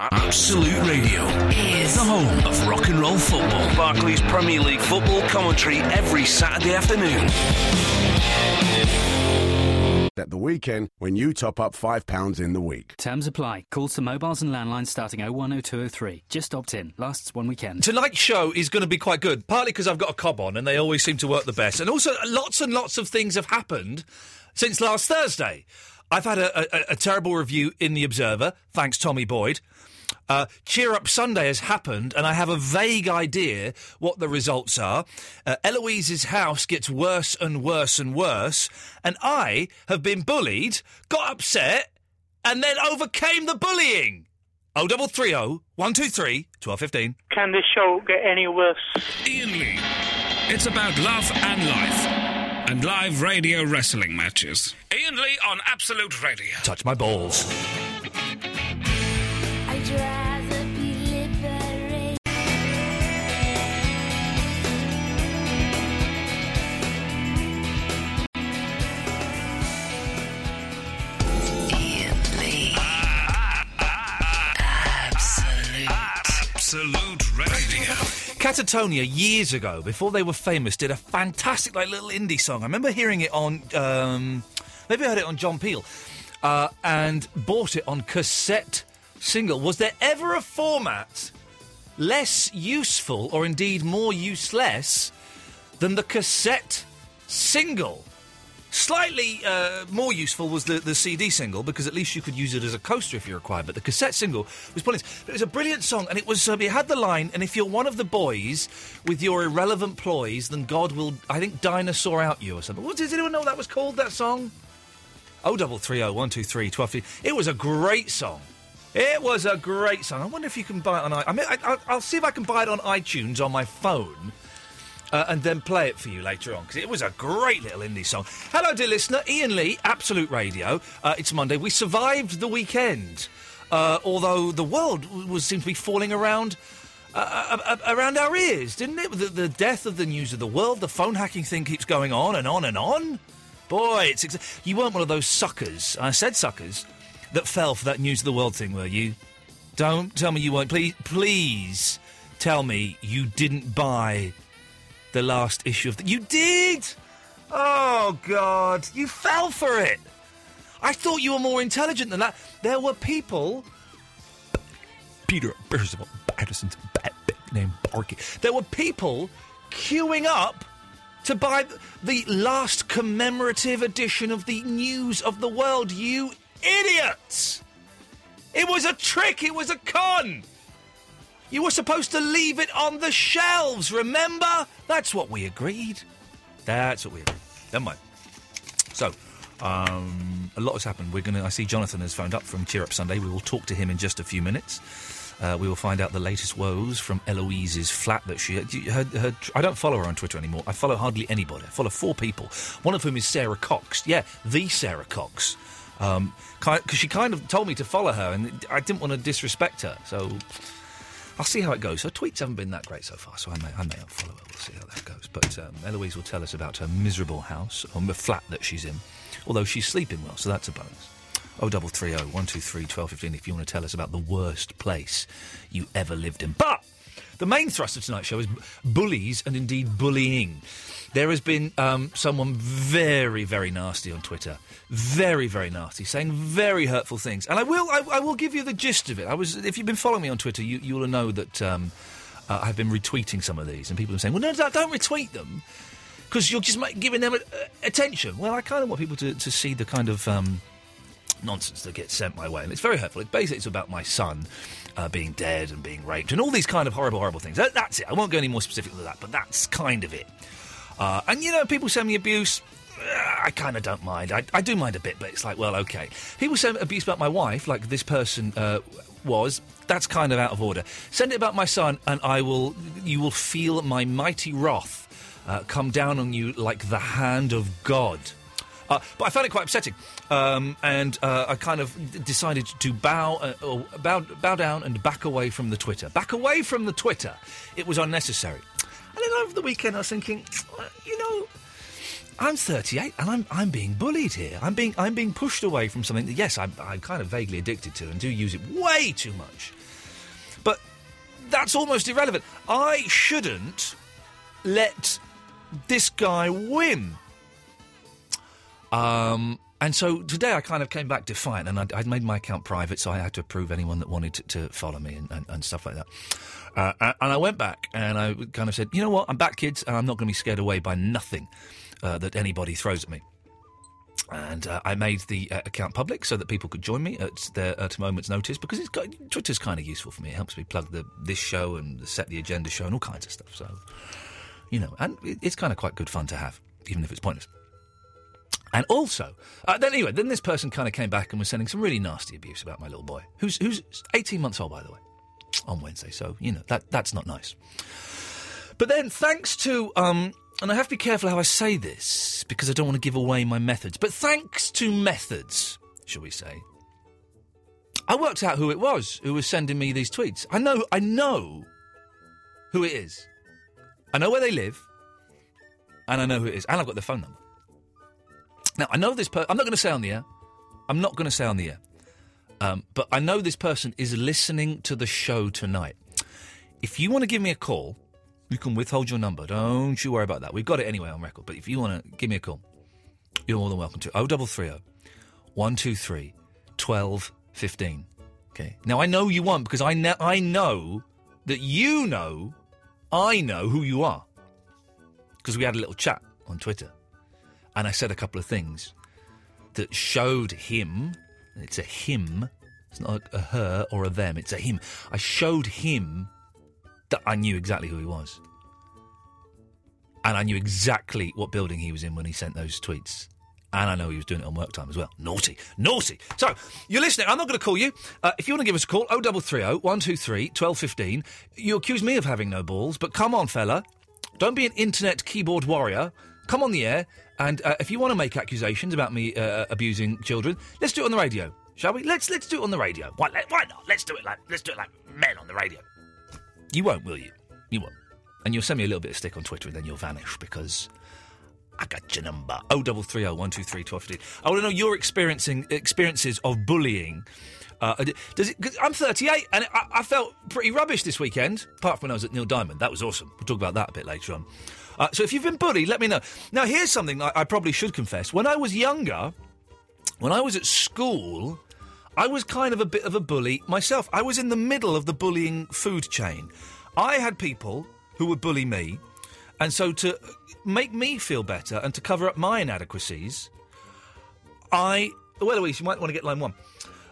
Absolute Radio is the home of rock and roll football. Barclays Premier League football commentary every Saturday afternoon. at the weekend when you top up £5 in the week. Terms apply. Calls to mobiles and landlines starting 010203. Just opt in. Lasts one weekend. Tonight's show is going to be quite good, partly because I've got a cob on and they always seem to work the best. And also, lots and lots of things have happened since last Thursday. I've had a, a, a terrible review in The Observer, thanks Tommy Boyd. Uh, Cheer Up Sunday has happened, and I have a vague idea what the results are. Uh, Eloise's house gets worse and worse and worse, and I have been bullied, got upset, and then overcame the bullying. O double three O one two three twelve fifteen. Can this show get any worse? Iain Lee. It's about love and life. And live radio wrestling matches. Iain Lee on Absolute Radio. Touch my balls. Catatonia years ago, before they were famous, did a fantastic like little indie song. I remember hearing it on um, maybe I heard it on John Peel, uh, and bought it on cassette single. Was there ever a format less useful, or indeed more useless, than the cassette single? Slightly uh, more useful was the, the CD single because at least you could use it as a coaster if you required. But the cassette single was brilliant. But it was a brilliant song, and it was uh, it had the line. And if you're one of the boys with your irrelevant ploys, then God will, I think, dinosaur out you or something. What does anyone know what that was called? That song? Oh, double three oh one two three twelve. It was a great song. It was a great song. I wonder if you can buy it on. i- I mean, I, I'll, I'll see if I can buy it on iTunes on my phone uh, and then play it for you later on because it was a great little indie song. Hello, dear listener, Iain Lee, Absolute Radio. Uh, it's Monday. We survived the weekend, uh, although the world was seemed to be falling around. Uh, uh, uh, around our ears, didn't it? The, the death of the news of the world, the phone hacking thing keeps going on and on and on. Boy, it's ex- you weren't one of those suckers. I said suckers that fell for that news of the world thing, were you? Don't tell me you weren't. Please, please tell me you didn't buy the last issue of the. You did! Oh, God. You fell for it! I thought you were more intelligent than that. There were people. Peter Percival Patterson's bad name Barky. There were people queuing up to buy the last commemorative edition of the News of the World. You idiots! It was a trick, it was a con! You were supposed to leave it on the shelves, remember? That's what we agreed. That's what we agreed. Never mind. So, um, a lot has happened. We're gonna. I see Jonathan has phoned up from Cheer Up Sunday. We will talk to him in just a few minutes. Uh, we will find out the latest woes from Eloise's flat that she her, her, I don't follow her on Twitter anymore. I follow hardly anybody. I follow four people. One of whom is Sara Cox. Yeah, the Sara Cox. Um, because she kind of told me to follow her, and I didn't want to disrespect her. So I'll see how it goes. Her tweets haven't been that great so far, so I may, I may unfollow her. We'll see how that goes. But um, Eloise will tell us about her miserable house, or the flat that she's in, although she's sleeping well, so that's a bonus. Oh, double three oh one two three twelve fifteen. If you want to tell us about the worst place you ever lived in, but the main thrust of tonight's show is bullies and indeed bullying. There has been um, someone very, very nasty on Twitter, very, very nasty, saying very hurtful things, and I will, I, I will give you the gist of it. I was, if you've been following me on Twitter, you, you will know that um, uh, I've been retweeting some of these, and people are saying, "Well, no, don't, retweet them." Because you're just giving them uh, attention. Well, I kind of want people to, to see the kind of um, nonsense that gets sent my way, and it's very hurtful. It basically it's about my son uh, being dead and being raped and all these kind of horrible, horrible things. That, that's it. I won't go any more specific than that, but that's kind of it. Uh, and you know, people send me abuse. uh, I kind of don't mind. I, I do mind a bit, but it's like, well, okay. People send abuse about my wife, like this person uh, was. That's kind of out of order. Send it about my son, and I will. You will feel my mighty wrath uh, come down on you like the hand of God. Uh, but I found it quite upsetting, um, and uh, I kind of decided to bow, uh, bow, bow down and back away from the Twitter. Back away from the Twitter. It was unnecessary. Over the weekend, I was thinking, you know, I'm 38 and I'm I'm being bullied here. I'm being I'm being pushed away from something that yes, I'm I'm kind of vaguely addicted to and do use it way too much. But that's almost irrelevant. I shouldn't let this guy win. Um, and so today I kind of came back defiant, and I'd, I'd made my account private, so I had to approve anyone that wanted to, to follow me and, and, and stuff like that. Uh, and I went back and I kind of said, you know what, I'm back, kids, and I'm not going to be scared away by nothing uh, that anybody throws at me. And uh, I made the uh, account public so that people could join me at their at a moment's notice because it's got, Twitter's kind of useful for me. It helps me plug the this show and set the agenda show and all kinds of stuff. So, you know, and it, it's kind of quite good fun to have, even if it's pointless. And also, uh, then anyway, then this person kind of came back and was sending some really nasty abuse about my little boy, who's who's 18 months old, by the way, on Wednesday. So you know that that's not nice. But then, thanks to um, and I have to be careful how I say this because I don't want to give away my methods. But thanks to methods, shall we say, I worked out who it was who was sending me these tweets. I know, I know who it is. I know where they live, and I know who it is, and I've got their phone number. Now I know this. person, I'm not going to say on the air. I'm not going to say on the air. Um, but I know this person is listening to the show tonight. If you want to give me a call, you can withhold your number. Don't you worry about that. We've got it anyway on record. But if you want to give me a call, you're more than welcome to. 0330 123 12 15. Okay. Now I know you won't because I know I know that you know I know who you are. Because we had a little chat on Twitter. And I said a couple of things that showed him, it's a him, it's not a, her or a them, it's a him. I showed him that I knew exactly who he was. And I knew exactly what building he was in when he sent those tweets. And I know he was doing it on work time as well. Naughty, naughty. So, you're listening. I'm not going to call you. Uh, if you want to give us a call, 0330 123 1215. You accuse me of having no balls, but come on, fella. Don't be an internet keyboard warrior. Come on the air. And uh, if you want to make accusations about me uh, abusing children, let's do it on the radio, shall we? Let's let's do it on the radio. Why, let- why not? Let's do it like let's do it like men on the radio. You won't, will you? You won't. And you'll send me a little bit of stick on Twitter and then you'll vanish because I got your number. 0330 123 1215. I want to know your experiencing experiences of bullying. Uh, does it? I'm 38 and I, I felt pretty rubbish this weekend, apart from when I was at Neil Diamond. That was awesome. We'll talk about that a bit later on. Uh, so if you've been bullied, let me know. Now, here's something I, I probably should confess. When I was younger, when I was at school, I was kind of a bit of a bully myself. I was in the middle of the bullying food chain. I had people who would bully me, and so to make me feel better and to cover up my inadequacies, I. Well, Louise, you might want to get line one.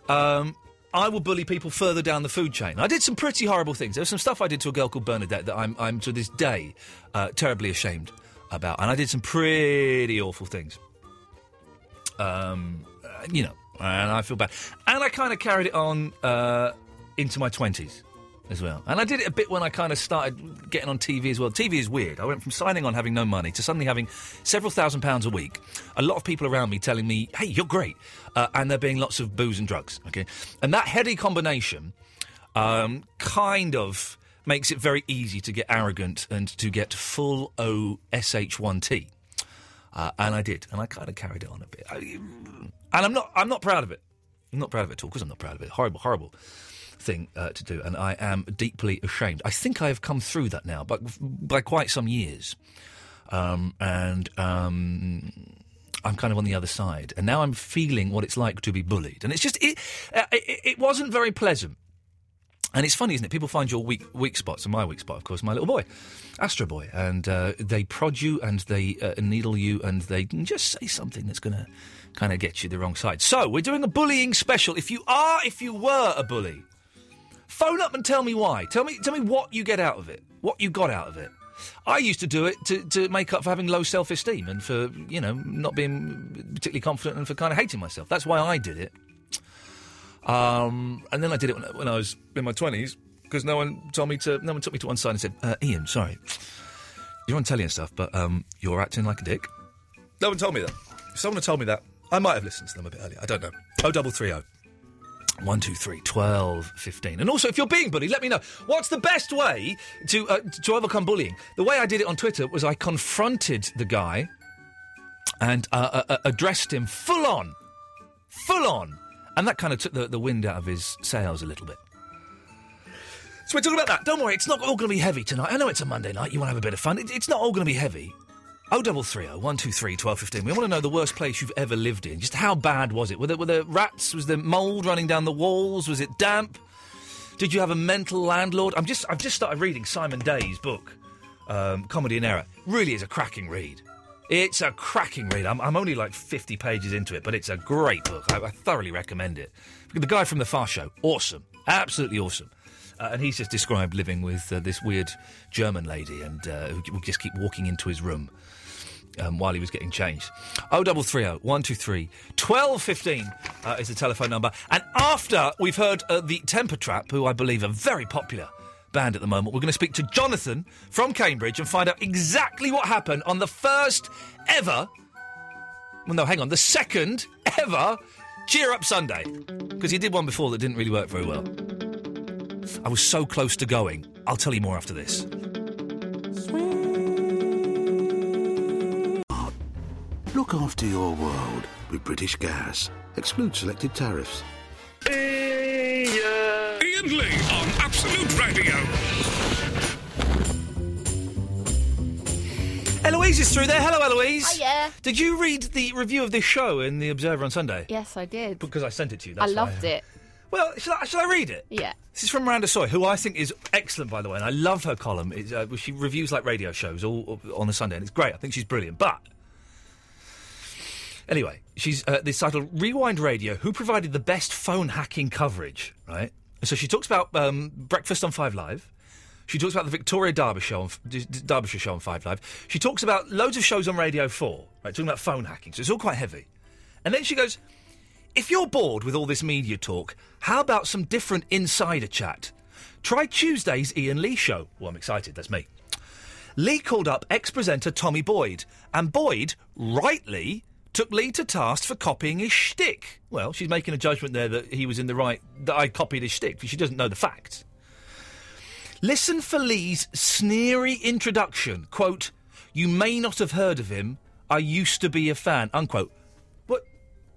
Um, I will bully people further down the food chain. I did some pretty horrible things. There was some stuff I did to a girl called Bernadette that I'm, I'm to this day uh, terribly ashamed about. And I did some pretty awful things. Um, uh, you know, and I feel bad. And I kind of carried it on uh, into my 20s as well. And I did it a bit when I kind of started getting on TV as well. TV is weird. I went from signing on having no money to suddenly having several thousand pounds a week. A lot of people around me telling me, hey, you're great. Uh, and there being lots of booze and drugs. Okay. And that heady combination um, kind of makes it very easy to get arrogant and to get full OSH1T. Uh, and I did, and I kind of carried it on a bit. I, and I'm not, I'm not proud of it. I'm not proud of it at all because I'm not proud of it. Horrible, horrible thing uh, to do, and I am deeply ashamed. I think I have come through that now, but by quite some years, um, and um, I'm kind of on the other side. And now I'm feeling what it's like to be bullied, and it's just it, uh, it, it wasn't very pleasant. And it's funny, isn't it? People find your weak weak spots, and my weak spot, of course, my little boy, Astro Boy, and uh, they prod you and they uh, needle you and they just say something that's going to kind of get you the wrong side. So we're doing a bullying special. If you are, if you were a bully, phone up and tell me why. Tell me, tell me what you get out of it, what you got out of it. I used to do it to, to make up for having low self esteem and for you know not being particularly confident and for kind of hating myself. That's why I did it. Um, and then I did it when, when I was in my twenties because no one told me to. No one took me to one side and said, uh, "Iain, sorry, you're on telly and stuff, but um, you're acting like a dick." No one told me that. If someone had told me that. I might have listened to them a bit earlier. I don't know. Oh, double three oh. 123 12 15. And also, if you're being bullied, let me know. What's the best way to, uh, to overcome bullying? The way I did it on Twitter was I confronted the guy and uh, uh, uh, addressed him full on. Full on. And that kind of took the, the wind out of his sails a little bit. So we're talking about that. Don't worry, it's not all going to be heavy tonight. I know it's a Monday night. You want to have a bit of fun. It, it's not all going to be heavy. Oh, double three oh one two three twelve fifteen. We want to know the worst place you've ever lived in. Just how bad was it? Were there, were there rats? Was there mould running down the walls? Was it damp? Did you have a mental landlord? I'm just I've just started reading Simon Day's book, um, Comedy and Error. Really is a cracking read. It's a cracking read. I'm, I'm only like 50 pages into it, but it's a great book. I, I thoroughly recommend it. The guy from the Fast Show, awesome, absolutely awesome. Uh, and he's just described living with uh, this weird German lady, and uh, who would just keep walking into his room um, while he was getting changed. Oh, double three oh one two three twelve fifteen uh, is the telephone number. And after we've heard uh, the Temper Trap, who I believe are very popular band at the moment, we're going to speak to Jonathan from Cambridge and find out exactly what happened on the first ever. Well, no, hang on, the second ever Cheer Up Sunday because he did one before that didn't really work very well. I was so close to going. I'll tell you more after this. Look after your world with British Gas. Exclude selected tariffs. Iain Lee on Absolute Radio. Eloise is through there. Hello, Eloise. Hiya. Did you read the review of this show in the Observer on Sunday? Yes, I did. Because I sent it to you. I That's why loved it. Well, shall I, shall I read it? Yeah. This is from Miranda Sawyer, who I think is excellent, by the way, and I love her column. It's, uh, she reviews like radio shows all on a Sunday, and it's great. I think she's brilliant. But anyway, she's uh, this title "Rewind Radio." Who provided the best phone hacking coverage? Right. So she talks about um, breakfast on Five Live. She talks about the Victoria Derbyshire show, on, Derbyshire show on Five Live. She talks about loads of shows on Radio Four, right? Talking about phone hacking. So it's all quite heavy. And then she goes, if you're bored with all this media talk, how about some different insider chat? Try Tuesday's Iain Lee show. Well, I'm excited, that's me. Lee called up ex presenter Tommy Boyd, and Boyd, rightly, took Lee to task for copying his shtick. Well, she's making a judgment there that he was in the right, that I copied his shtick, because she doesn't know the facts. Listen for Lee's sneery introduction. Quote, You may not have heard of him. I used to be a fan. Unquote. What?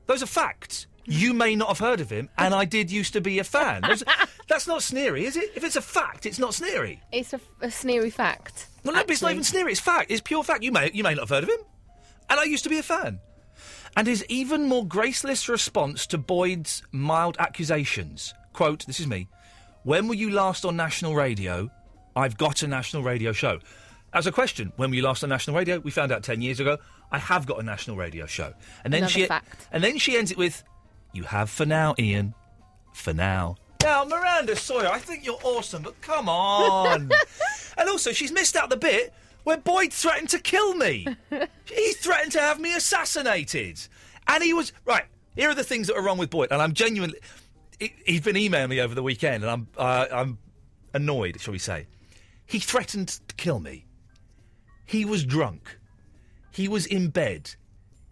Those are facts. You may not have heard of him, and I did used to be a fan. Those- that's not sneery, is it? If it's a fact, it's not sneery. It's a, a sneery fact. Well, no, it's not even sneery. It's fact. It's pure fact. You may you may not have heard of him, and I used to be a fan. And his even more graceless response to Boyd's mild accusations. Quote: This is me. When were you last on national radio? I've got a national radio show. As a question, when were you last on national radio? We found out ten years ago. I have got a national radio show. And then Another she fact. and then she ends it with, "You have for now, Iain. For now." Now, Miranda Sawyer, I think you're awesome, but come on. and also, she's missed out the bit where Boyd threatened to kill me. he threatened to have me assassinated. And he was. Right, here are the things that are wrong with Boyd. And I'm genuinely. he- He's been emailing me over the weekend, and I'm, uh, I'm annoyed, shall we say. He threatened to kill me. He was drunk. He was in bed.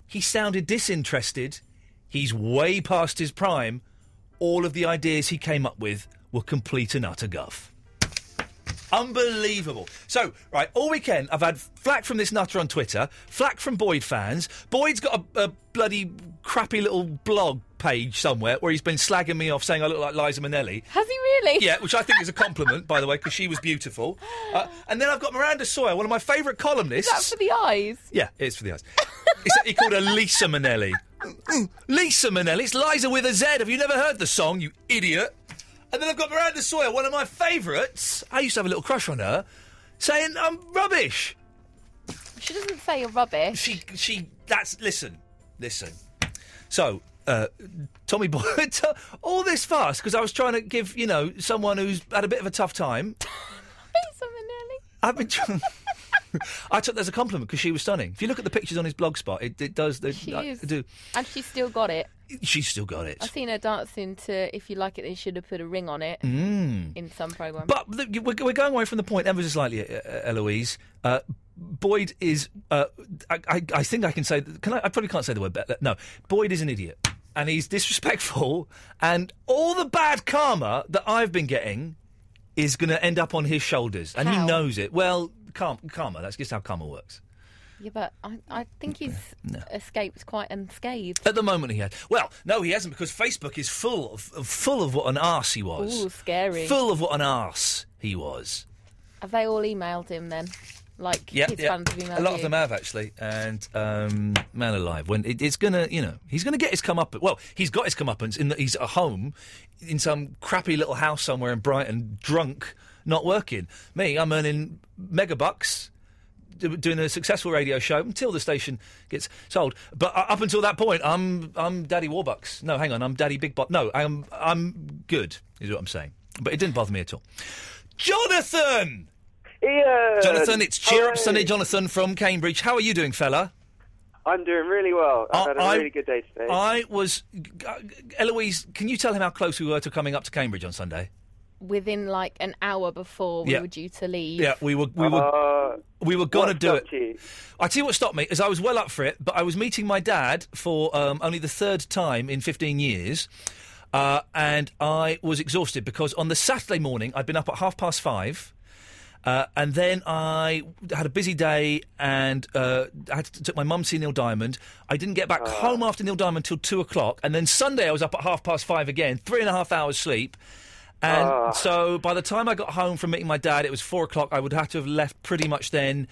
He sounded disinterested. He's way past his prime. All of the ideas he came up with were complete and utter guff. Unbelievable. So, right, all weekend I've had flack from this nutter on Twitter, flack from Boyd fans. Boyd's got a, a bloody crappy little blog page somewhere where he's been slagging me off, saying I look like Liza Minnelli. Has he really? Yeah, which I think is a compliment, by the way, because she was beautiful. Uh, and then I've got Miranda Sawyer, one of my favourite columnists. Is that for the eyes? Yeah, it is for the eyes. it's, he called her Lisa Minnelli. Lisa Minnelli. It's Liza with a Z. Have you never heard the song, you idiot? And then I've got Miranda Sawyer, one of my favourites. I used to have a little crush on her, saying I'm rubbish. She doesn't say you're rubbish. She, she. That's listen, listen. So. Uh, Tommy Boyd, all this fast because I was trying to give you know someone who's had a bit of a tough time. I've been trying. I took that as a compliment because she was stunning. If you look at the pictures on his blog spot, it, it does. The, She I- is. do. And she's still got it. She's still got it. I've seen her dancing to If You Like It, They Should Have Put a Ring on It Mm. in some programme. But we're, we're going away from the point ever so slightly, uh, uh, Eloise. Uh, Boyd is. Uh, I, I, I think I can say. Can I? I probably can't say the word. Be- no, Boyd is an idiot, and he's disrespectful, and all the bad karma that I've been getting is going to end up on his shoulders, and he knows it. Well, karma. That's just how karma works. Yeah, but I, I think he's escaped quite unscathed. At the moment, he had. Well, no, he hasn't because Facebook is full of, of full of what an arse he was. Ooh, scary. Full of what an arse he was. Have they all emailed him then? Like Yeah, his yeah. fans have emailed a lot you? of them have actually, and um, man alive, when it, it's gonna, you know, he's gonna get his comeuppance. Well, he's got his comeuppance in that he's at home in some crappy little house somewhere in Brighton, drunk, not working. Me, I'm earning mega bucks. Do- Doing a successful radio show until the station gets sold, but uh, up until that point, I'm I'm Daddy Warbucks. No, hang on, I'm Daddy Big Buck. No, I'm I'm good, is what I'm saying. But it didn't bother me at all. Jonathan, Iain! Jonathan, it's Cheer Up Sunday, Jonathan from Cambridge. How are you doing, fella? I'm doing really well. I've had a I- really good day today. I was. Eloise, can you tell him how close we were to coming up to Cambridge on Sunday? Within like an hour before we Yeah. were due to leave. Yeah, we were. We were. Uh, we were gonna do it. I tell you what stopped me is I was well up for it, but I was meeting my dad for um, only the third time in 15 years, uh, and I was exhausted because on the Saturday morning I'd been up at half past five. Uh, and then I had a busy day and uh, I had to, took my mum to see Neil Diamond. I didn't get back home after Neil Diamond till two o'clock. And then Sunday I was up at half past five again, three and a half hours sleep. And Ah. so by the time I got home from meeting my dad, it was four o'clock. I would have to have left pretty much then.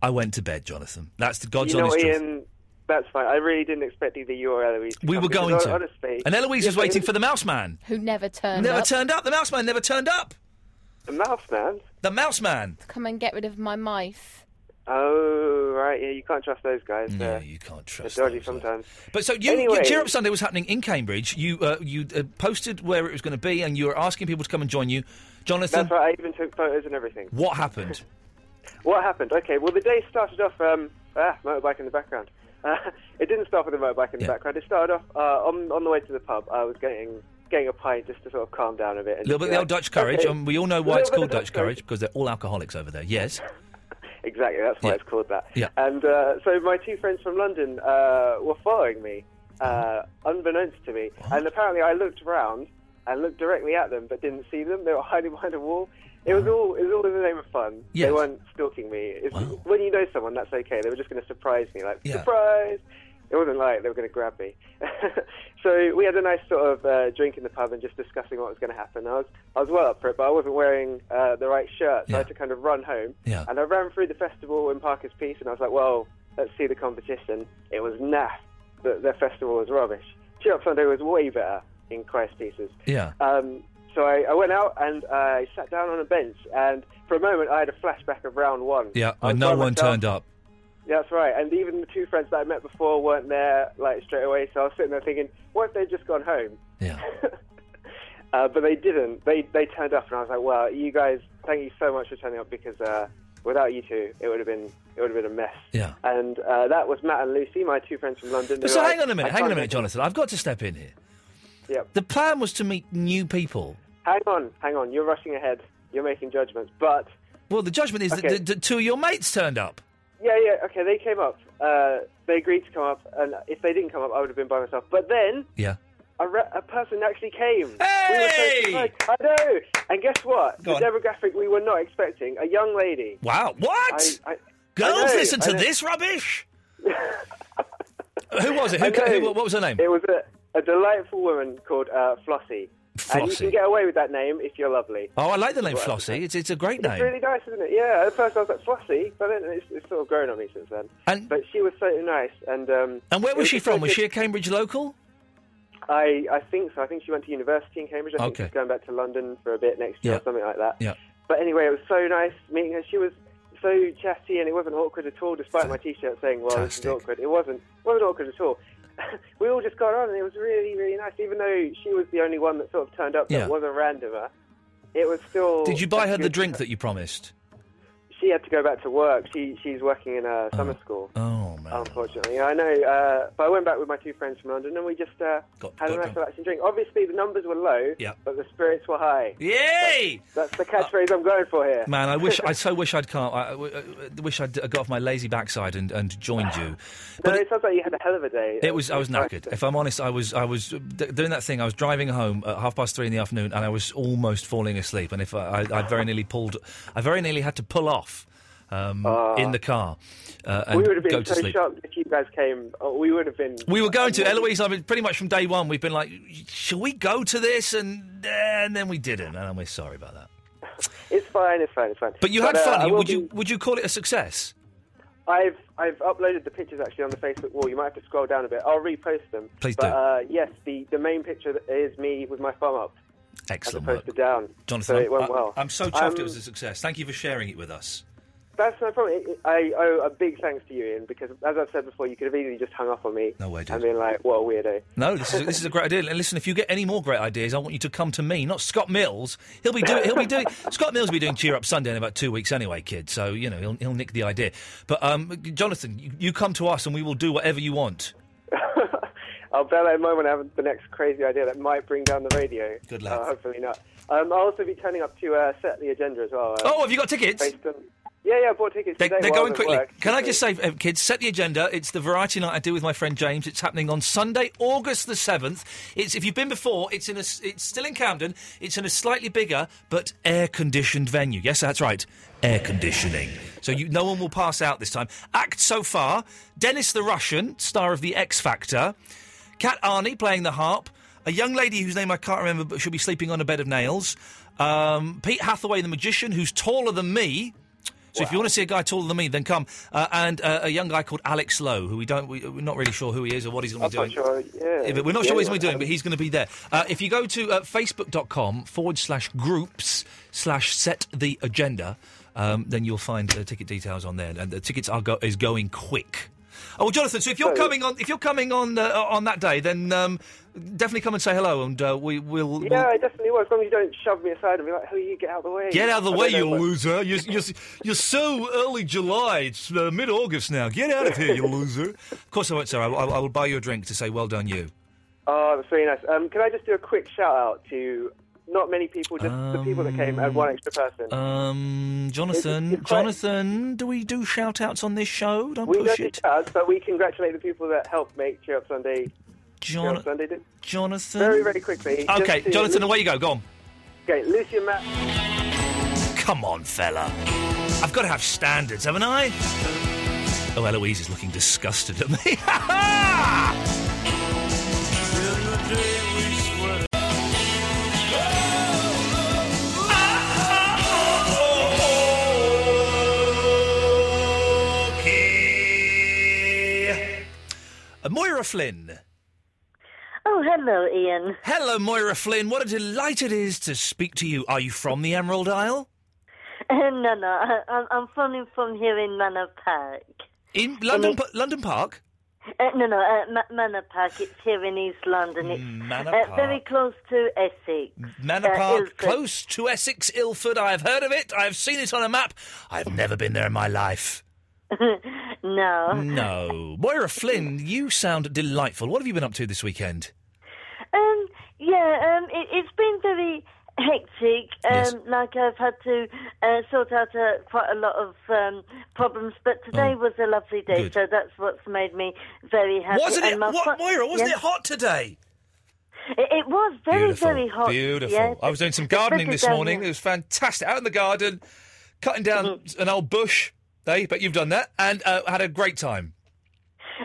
I went to bed, Jonathan. That's the God's you know, honest truth. That's fine. I really didn't expect either you or Eloise. To We come were going to. Honestly, And Eloise was waiting for the mouse man. Who never turned Never up turned up. The mouse man never turned up. The mouse man. The mouse man. to come and get rid of my mice. Oh right, yeah, you can't trust those guys. No, uh, you can't trust They're dodgy sometimes. But so you, Anyway. you Cheer Up Sunday was happening in Cambridge. You uh, you uh, posted where it was going to be, and you were asking people to come and join you. Jonathan, That's right. I even took photos and everything. what happened? What happened? Okay, well, the day started off. Um, ah, motorbike in the background. Uh, it didn't start with a motorbike in the background. It started off uh, on on the way to the pub. I was getting getting a pint just to sort of calm down a bit. A little bit of the old Dutch courage. Um, we all know why it's called Dutch courage because they're all alcoholics over there. Yes. Exactly, that's why Yeah. it's called that. Yeah. And uh, so my two friends from London uh, were following me, uh, unbeknownst to me. And apparently I looked around and looked directly at them, but didn't see them. They were hiding behind a wall. It was all it was all in the name of fun. Yes. They weren't stalking me. It's, When you know someone, that's okay. They were just going to surprise me, like Yeah. surprise. It wasn't like they were going to grab me. so we had a nice sort of uh, drink in the pub and just discussing what was going to happen. I was I was well up for it, but I wasn't wearing uh, the right shirt, so I had to kind of run home. Yeah. And I ran through the festival in Parker's Piece, and I was like, well, let's see the competition. It was naff. The, their festival was rubbish. Cheer Up Sunday was way better in Christ Pieces. Yeah. Um, so I, I went out and I sat down on a bench, and for a moment I had a flashback of round one. Yeah. When no one myself. turned up. That's right. And even the two friends that I met before weren't there like straight away. So I was sitting there thinking, what if they'd just gone home? Yeah. uh, but they didn't. They they turned up, and I was like, well, you guys, thank you so much for turning up because uh, without you two, it would have been it would have been a mess. Yeah. And uh, that was Matt and Lucy, my two friends from London. So hang on a minute. I Hang on a minute, Jonathan. I've got to step in here. Yeah. The plan was to meet new people. Hang on, hang on. You're rushing ahead. You're making judgments, but Well, the judgment is Okay. that the, the two of your mates turned up. Yeah, yeah, okay, they came up. Uh, they agreed to come up, and if they didn't come up, I would have been by myself. But then Yeah. a, re- a person actually came. Hey! We were so. I know! And guess what? Go the on. demographic we were not expecting a young lady. Wow. What? I, I, Girls I know, listen to this rubbish. Who was it? Who, who, what was her name? It was a, a delightful woman called uh, Flossie. And you can get away with that name if you're lovely. Oh, I like the name Flossie. It's, it's a great name. It's really nice, isn't it? Yeah. At first I was like Flossie, but then it's, it's sort of grown on me since then. And, but she was so nice, and um, and where it was she so from? Was she a Cambridge local? I I think so. I think she went to university in Cambridge. I think Okay. she's going back to London for a bit next year Yeah. or something like that. Yeah. But anyway, it was so nice meeting her. She was so chatty and it wasn't awkward at all, despite my T-shirt saying, "Well, this is awkward." It wasn't. It wasn't awkward at all. we all just got on, and it was really, really nice. Even though she was the only one that sort of turned up that Yeah. was a randomer, it was still. Did you buy a her the good- drink that you promised? She had to go back to work. She she's working in a summer school. Oh man. Unfortunately, I know. Uh, but I went back with my two friends from London, and we just uh, had a got nice relaxing drink. Obviously, the numbers were low, Yeah. but the spirits were high. Yay! That's the catchphrase I'm going for here. Man, I wish I so wish I'd come. I, I- I wish I'd got off my lazy backside and, and joined you. no, it, sounds like you had a hell of a day. It was. I was knackered. If I'm honest, I was. I was d- doing that thing. I was driving home at half past three in the afternoon, and I was almost falling asleep. And if I, I, I very nearly pulled, I very nearly had to pull off um, in the car uh, and we would have go been to so sleep. shocked if you guys came. Oh, we would have been. We were going to Eloise. I mean, pretty much from day one, we've been like, "Shall we go to this?" And, eh, and then we didn't, and we're sorry about that. It's fine. It's fine. It's fine. But you had uh, fun. would be- you would you call it a success? I've I've uploaded the pictures actually on the Facebook wall. You might have to scroll down a bit. I'll repost them. Please but, do. Uh, yes, the the main picture is me with my thumb up. Excellent As opposed to down. Jonathan, So it went I- well. I'm so chuffed it Um, was a success. Thank you for sharing it with us. That's no problem. It- it- I owe a big thanks to you, Iain, because as I've said before, you could have easily just hung up on me. No way, dude. And been like, "What a weirdo." No, this is a, this is a great idea. And listen, if you get any more great ideas, I want you to come to me, not Scott Mills. He'll be doing. He'll be doing. Scott Mills will be doing Cheer Up Sunday in about two weeks anyway, kid. So you know he'll he'll nick the idea. But um, Jonathan, you, you come to us and we will do whatever you want. I'll bear that in mind when I have the next crazy idea that might bring down the radio. Good Uh, hopefully not. Um, I'll also be turning up to uh, set the agenda as well. Uh, Oh, have you got tickets? based on- Yeah, yeah, I bought tickets. They, they're going quickly. work. Can I just say, uh, kids, set the agenda. It's the variety night I do with my friend James. It's happening on Sunday, August the seventh. It's if you've been before, it's in a, it's still in Camden. It's in a slightly bigger but air-conditioned venue. Yes, that's right, air conditioning. So you, no one will pass out this time. Act so far: Dennis the Russian, star of the X Factor, Kat Arney playing the harp, a young lady whose name I can't remember, but she'll be sleeping on a bed of nails. Um, Pete Hathaway, the magician, who's taller than me. So if you want to see a guy taller than me, then come. Uh, and uh, a young guy called Alex Lowe, who we don't, we, we're not really sure who he is or what he's going to I'm be doing. sure. Yeah, but we're not Yeah, sure what he's going to be doing, but he's going to be there. Uh, if you go to uh, facebook.com forward slash groups slash set the agenda, um, then you'll find the ticket details on there, and the tickets are go- is going quick. Oh, Jonathan. So if you're So- coming on, if you're coming on uh, on that day, then um, definitely come and say hello, and uh, we will. Yeah, I definitely will. As long as you don't shove me aside and be like, "Who you get out of the way?" Get out of the I way, you what- loser! You're, you're, you're so early July. It's uh, mid August now. Get out of here, you loser! Of course I won't, sir. I, will- I will buy you a drink to say well done, you. Oh, that's very nice. Um, can I just do a quick shout out to not many people, just the people that came and one extra person? Um, Jonathan, It's- it's quite- Jonathan, do we do shout outs on this show? Don't we push don't do it. shout-outs, but we congratulate the people that helped make Cheer Up Sunday. Cheer Up Sunday did. Jonathan. Very, very quickly. Okay, just to- Jonathan, away you go. Go on. Okay, Lucy and Matt. Come on, fella. I've got to have standards, haven't I? Oh, Eloise is looking disgusted at me. Moira Flynn. Oh, hello, Iain. Hello, Moira Flynn. What a delight it is to speak to you. Are you from the Emerald Isle? Uh, no, no, I, I'm, I'm phoning from here in Manor Park. In London, Pa- London Park? Uh, no, no, uh, Ma- Manor Park. It's here in East London. It's Manor uh, Park. very close to Essex. Manor Uh, Park, Ilford. close to Essex, Ilford. I have heard of it. I have seen it on a map. I've never been there in my life. no. No. Moira Flynn, you sound delightful. What have you been up to this weekend? Um, yeah, um, it, it's been very hectic. Um, Yes. Like I've had to uh, sort out uh, quite a lot of um, problems, but today Oh. was a lovely day, Good. so that's what's made me very happy. Wasn't it, what, Moira, wasn't Yes. it hot today? It, it was very, Beautiful. very hot. Beautiful. yes. I was doing some gardening this morning. It was fantastic. Out in the garden, cutting down Mm-hmm. an old bush. They, but you've done that and uh, had a great time.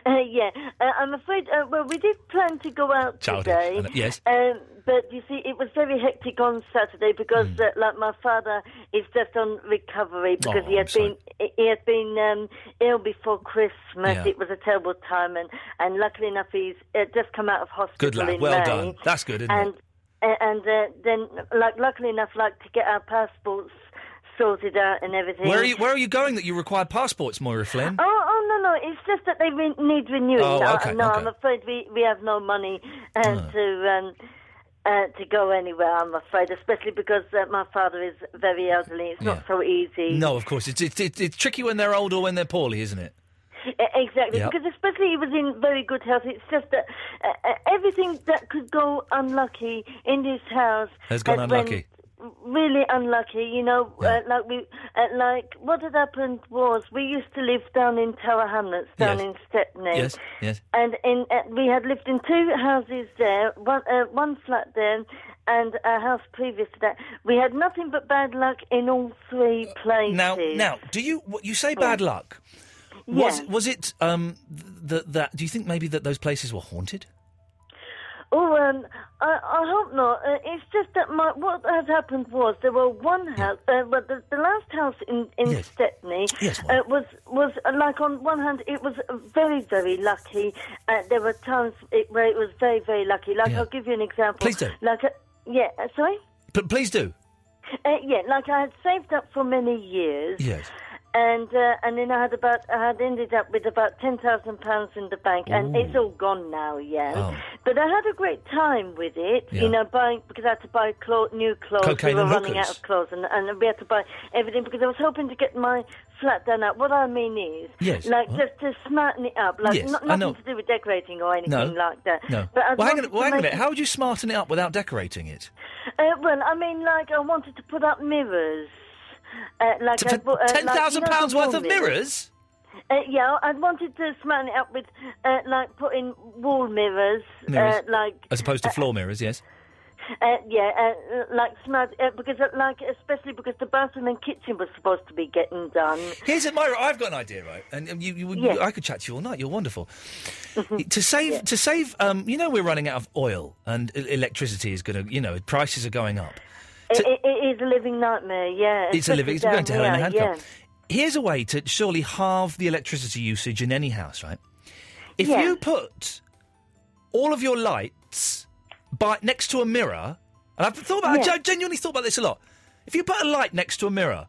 Uh, yeah, uh, I'm afraid. Uh, well, we did plan to go out Childish, today. Yes. Um, but you see, it was very hectic on Saturday because, Hmm. uh, like, my father is just on recovery because Oh, he I'm had been he had been um, ill before Christmas. Yeah. It was a terrible time, and, and luckily enough, he's uh, just come out of hospital Good lad. in Well May. done. That's good, isn't and it? uh, and uh, then, like, luckily enough, like to get our passports sorted out and everything. Where are you? Where are you going? That you require passports, Moira Flynn? Oh, oh no, no! It's just that they re- need renewing. Oh, okay, no, okay. I'm afraid we, we have no money uh, Oh. to um, uh, to go anywhere. I'm afraid, especially because uh, my father is very elderly. It's not so easy. No, of course. It's, it's, it's, it's tricky when they're old or when they're poorly, isn't it? Exactly, Yep. because especially he was in very good health. It's just that uh, uh, everything that could go unlucky in this house Has gone unlucky. Really unlucky, you know. Uh, like we, uh, like what had happened was we used to live down in Tower Hamlets, down Yes. in Stepney. Yes, yes. And in uh, we had lived in two houses there, one uh, one flat there, and a house previous to that. We had nothing but bad luck in all three places. Now, now, do you you say bad luck? Was was it um th- that? Do you think maybe that those places were haunted? Oh, um, I, I hope not. Uh, it's just that my, what had happened was there were one house, uh, but the, the last house in, in Stepney Yes, uh, was was uh, like on one hand it was very very lucky. Uh, there were times it, where it was very very lucky. Like I'll give you an example. Please do. Like uh, yeah, uh, sorry. But please do. Uh, yeah, like I had saved up for many years. Yes. And uh, and then I had about I had ended up with about ten thousand pounds in the bank, and Ooh. it's all gone now. Yeah, Oh. but I had a great time with it. Yeah. You know, buying because I had to buy clo- new clothes. Cocaine we were and running hookers. out of clothes, and, and we had to buy everything because I was hoping to get my flat done up. What I mean is, Yes, like what? just to smarten it up, like Yes, not, nothing to do with decorating or anything No. like that. No. But I well, hang on, well, hang on a minute. How would you smarten it up without decorating it? uh, well, I mean, like I wanted to put up mirrors. Uh, like To- I for bought, uh, like, you £10,000 know, worth of mirrors? Uh, yeah, I wanted to smarten it up with, uh, like, putting wall mirrors, Mirrors. Uh, like, As opposed to floor mirrors, yes. uh, yeah, uh, like smart, uh, because, uh, like, especially because the bathroom and kitchen was supposed to be getting done. Here's it, Myra. I've got an idea, right? And um, you, you, Yeah. Mm-hmm. I could chat to you all night. You're wonderful. to save, to save, um, you know, we're running out of oil, and electricity is going to, you know, prices are going up. It, it, it is a living nightmare, yeah. It's a living. It's going to hell in a handcuff. Here's a way to surely halve the electricity usage in any house, right? If Yeah. you put all of your lights by next to a mirror, and I've thought about, I Yeah. gen- genuinely thought about this a lot. If you put a light next to a mirror,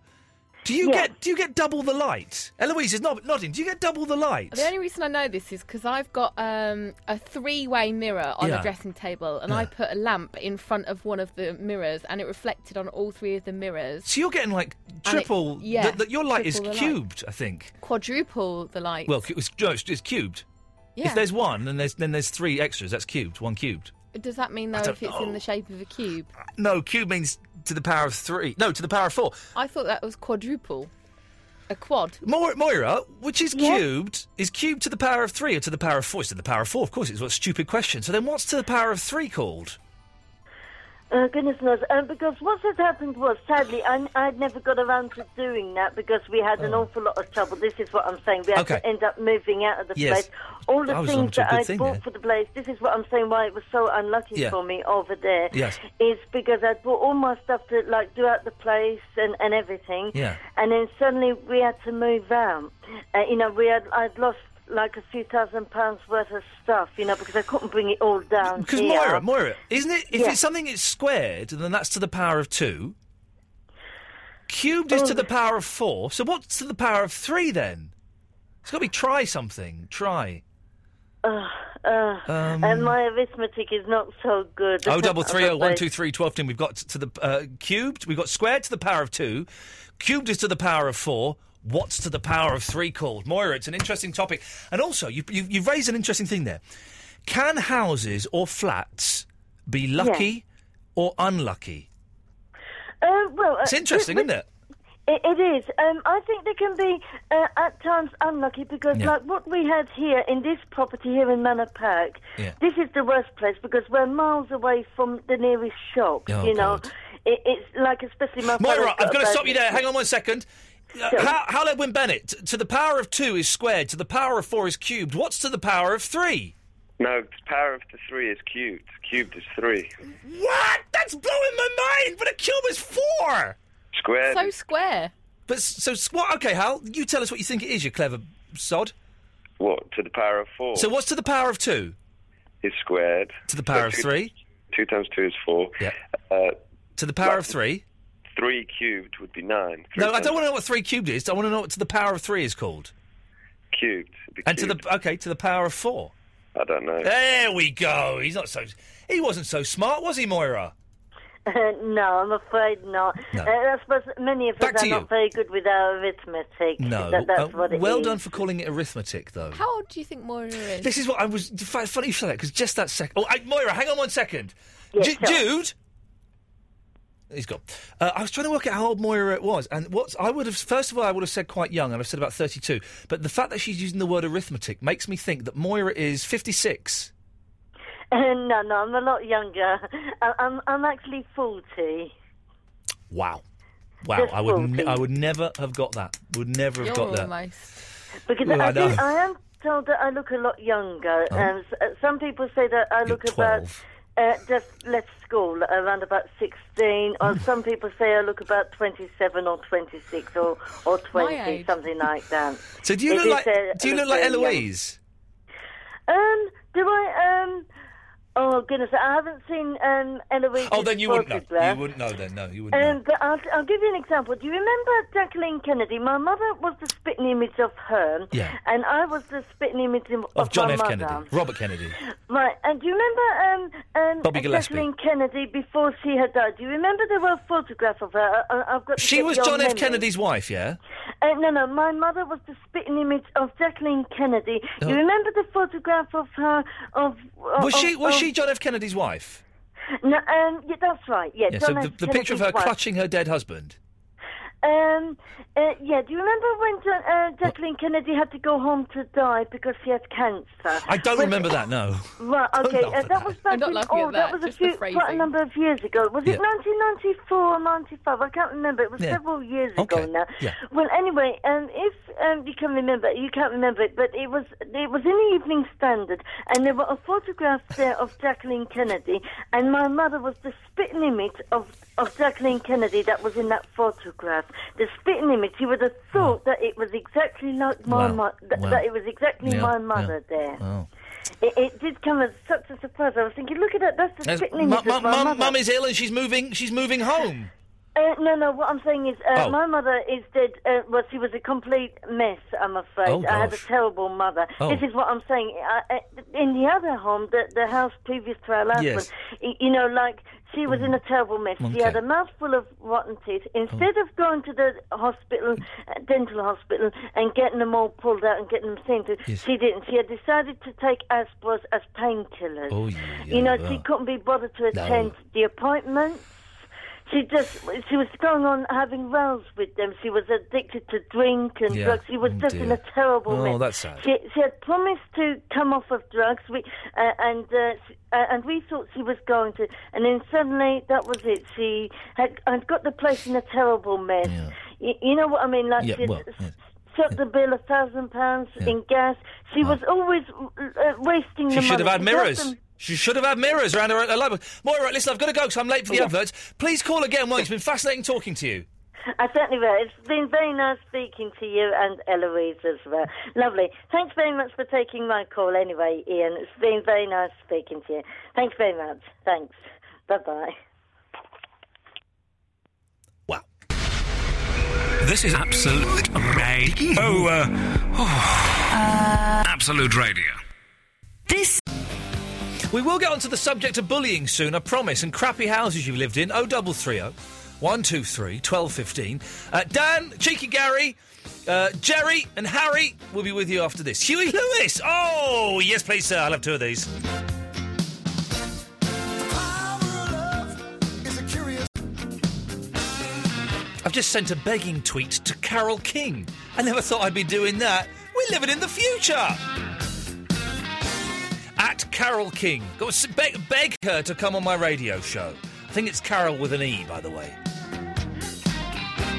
do you Yeah. get do you get double the light? Eloise is not nodding. Do you get double the light? The only reason I know this is because I've got um, a three-way mirror on Yeah. the dressing table, and I put a lamp in front of one of the mirrors, and it reflected on all three of the mirrors. So you're getting like And it- triple. yeah, th- th- your light is triple the light. cubed, I think. Quadruple the light. Well, it's, no, it's, it's cubed. Yeah. If there's one, then there's then there's three extras. That's cubed. One cubed. Does that mean though if it's know. in the shape of a cube? No, cube means to the power of three. No, to the power of four. I thought that was quadruple. A quad. Moira, Moira which is cubed, is cubed to the power of three or to the power of four? It's to the power of four, of course. It's a stupid question. So then what's to the power of three called? Uh, goodness knows. Um, because what had happened was, sadly, I, I'd never got around to doing that because we had an awful lot of trouble. This is what I'm saying. We had Oh. Okay. to end up moving out of the Yes. place. All the things that I thing bought for the place, this is what I'm saying why it was so unlucky Yeah. for me over there. Yes. Is because I bought all my stuff to, like, do out the place and, and everything. Yeah. And then suddenly we had to move out. Uh, you know, we had, I'd lost like a few thousand pounds worth of stuff, you know, because I couldn't bring it all down Because here. Moira, Moira, isn't it? If Yeah. it's something it's squared, then that's to the power of two. Cubed is to Oh. the power of four. So what's to the power of three then? It's got to be try something. Try. Uh, uh, Um, and my arithmetic is not so good. Oh, double three oh one two three twelve. We've got to the uh, cubed. We've got squared to the power of two. Cubed is to the power of four. What's to the power of three called? Moira, it's an interesting topic. And also, you, you, you've raised an interesting thing there. Can houses or flats be lucky or unlucky? Uh, well, uh, It's interesting, with- isn't it? It, it is. Um, I think they can be uh, at times unlucky because, Yeah. like what we had here in this property here in Manor Park, Yeah. this is the worst place because we're miles away from the nearest shop. Oh, you know, it, it's like especially my. Moira, I've got got to stop you there. Hang on one second. Uh, Sure. how, how Edwin Bennett? t- To the power of two is squared. To the power of four is cubed. What's to the power of three? No, the power of the three is cubed. Cubed is three. What? That's blowing my mind. But a cube is four. Squared. So square. But so what? Okay, Hal, you tell us what you think it is. You clever sod. What? To the power of four. So what's to the power of two? Is squared. To the power So of two- three? Two times two is four. Yeah. Uh, To the power Like- of three? three cubed would be nine. Three No, I times don't want to know what three cubed is. I want to know what to the power of three is called. Cubed. would be And to the okay, to the power of four. I don't know. There we go. He's not so. He wasn't so smart, was he, Moira? no, I'm afraid not. No. Uh, I suppose many of Back us are you. not very good with our arithmetic. No. That, that's Uh, what it well is. done for calling it arithmetic, though. How old do you think Moira is? This is what I was. f- Funny you say that because just that second. Oh, I, Moira, hang on one second. Yeah, Ju- sure. Jude. He's gone. Uh, I was trying to work out how old Moira it was, and what's I would have first of all I would have said quite young, and I've said about thirty-two. But the fact that she's using the word arithmetic makes me think that Moira is fifty-six. Uh, no, no, I'm a lot younger. I, I'm, I'm actually 40. Wow, wow! Just I would, n- 40. I would never have got that. Would never have got that. almost. Because Well, I I, do, know. I am told that I look a lot younger. Oh. And s- uh, some people say that I look about 12. uh, just left school, around about 16. Or Hmm. some people say I look about 27 or 26 or, or 20, age. something like that. So do you It look is, like? uh, do you look like very young. Eloise? Um, do I, um... Oh, goodness, I haven't seen um, Eloise. Oh, then you wouldn't know. You wouldn't know. Then no, you wouldn't. know. Um, but I'll, I'll give you an example. Do you remember Jacqueline Kennedy? My mother was the spitting image of her, Yeah. and I was the spitting image of, Of John F. mother. Kennedy, Robert Kennedy. Right, and do you remember um, um, Jacqueline Kennedy before she had died? Do you remember there were a photograph of her? I, I've got She was John F. memory. Kennedy's wife, yeah. Uh, no, no, my mother was the spitting image of Jacqueline Kennedy. Oh. You remember the photograph of her? Of, of Was she? Was of- she John F. Kennedy's wife? No, um, yeah, that's right. Yeah, Yeah. John So F. the, the picture of her wife. clutching her dead husband. Um, uh, yeah, do you remember when Jo- uh, Jacqueline Kennedy had to go home to die because she had cancer? I don't When- remember that. No. Right, okay, uh, at that was back I'm not in, oh, at that that, was a few, quite a number of years ago. Was Yeah. it 1994 or 95? I can't remember. It was Yeah. several years Okay, ago now. yeah. Well, anyway, um, if um, you can remember, you can't remember it, but it was it was in the Evening Standard, and there were a photograph there of Jacqueline Kennedy, and my mother was the spitting image of of Jacqueline Kennedy that was in that photograph. The spitting image. You would have oh. thought that it was exactly like my Wow. mo- that, Wow. that it was exactly Yeah, my yeah. mother there. Oh. It, it did come as such a surprise. I was thinking, look at that. That's the spitting image of mum, mother. mum is ill and she's moving. She's moving home. Uh, no, no. What I'm saying is, uh, Oh. my mother is dead. Uh, well, she was a complete mess. I'm afraid. Oh, I had a terrible mother. Oh. This is what I'm saying. Uh, uh, in the other home, the, the house previous to our last Yes. one, you know, like she was in a terrible mess. She had a mouthful of rotten teeth. Instead of going to the hospital, uh, dental hospital, and getting them all pulled out and getting them to, Yes. she didn't. She had decided to take aspirin as painkillers. Oh, yeah, you know, yeah. she couldn't be bothered to No. attend the appointments. She just she was going on having rows with them. She was addicted to drink and Yeah. drugs. She was Oh, just in dear. a terrible Oh, mess. that's sad. She she had promised to come off of drugs. We uh, and uh, she- uh, and we thought she was going to, and then suddenly that was it. She had had got the place in a terrible mess. Y- you know what I mean? Like Yeah, she'd well, yes. shut the bill a thousand pounds in gas. She was always uh, wasting She the should have money. had She mirrors. doesn't- She should have had mirrors around her, her library. Moira, listen, I've got to go because I'm late for the Yeah. adverts. Please call again. Well, it's been fascinating talking to you. I certainly will. It's been very nice speaking to you and Eloise as well. Lovely. Thanks very much for taking my call anyway, Iain. It's been very nice speaking to you. Thanks very much. Thanks. Bye bye. Wow. This is Absolute Radio. Oh, uh, oh. Absolute Radio. This. We will get onto the subject of bullying soon, I promise, and crappy houses you've lived in. 0330 123 1215. Uh, Dan, Cheeky Gary, uh, Jerry, and Harry will be with you after this. Huey Lewis! Oh, yes, please, sir. I'll have two of these. I've just sent a begging tweet to Carole King. I never thought I'd be doing that. We're living in the future. At Carole King. Go beg, beg her to come on my radio show. I think it's Carol with an E, by the way.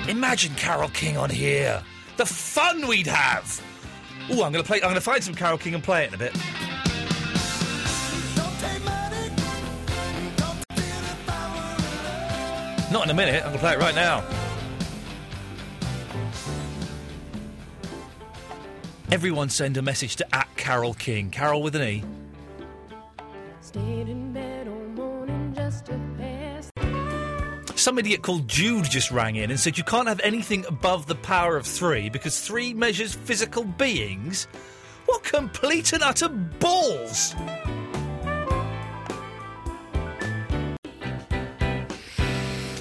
Imagine Carole King on here. The fun we'd have. Oh, I'm going to play. I'm to find some Carole King and play it in a bit. Not in a minute. I'm to play it right now. Everyone send a message to at Carole King. Carol with an E. Some idiot called Jude just rang in and said you can't have anything above the power of three because three measures physical beings. What complete and utter balls!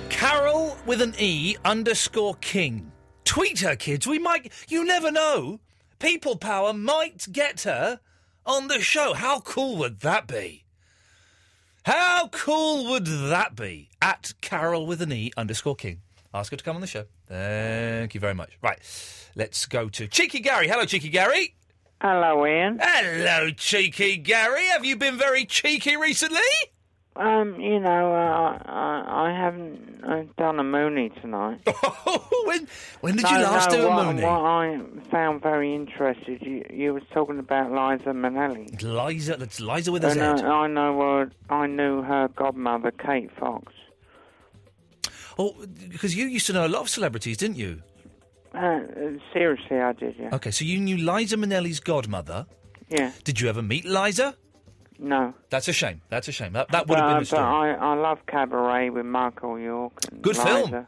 Carol with an E underscore King. Tweet her, kids. We might. You never know. People power might get her on the show. How cool would that be? How cool would that be? At Carol with an E underscore King. Ask her to come on the show. Thank you very much. Right. Let's go to Cheeky Gary. Hello, Cheeky Gary. Hello, Iain. Hello, Cheeky Gary. Have you been very cheeky recently? Um, you know, uh, I, I haven't uh, done a Mooney tonight. when when did no, you last no, do a what, Mooney? What I found very interesting, you, you was talking about Liza Minnelli. Liza, that's Liza with a Z. And, uh, I know, uh, I knew her godmother, Kate Fox. Oh, because you used to know a lot of celebrities, didn't you? Uh, seriously, I did, yeah. Okay, so you knew Liza Minnelli's godmother. Yeah. Did you ever meet Liza? No. That's a shame. That's a shame. That, that would have been a but story. I, I love Cabaret with Michael York. And Good Liza film.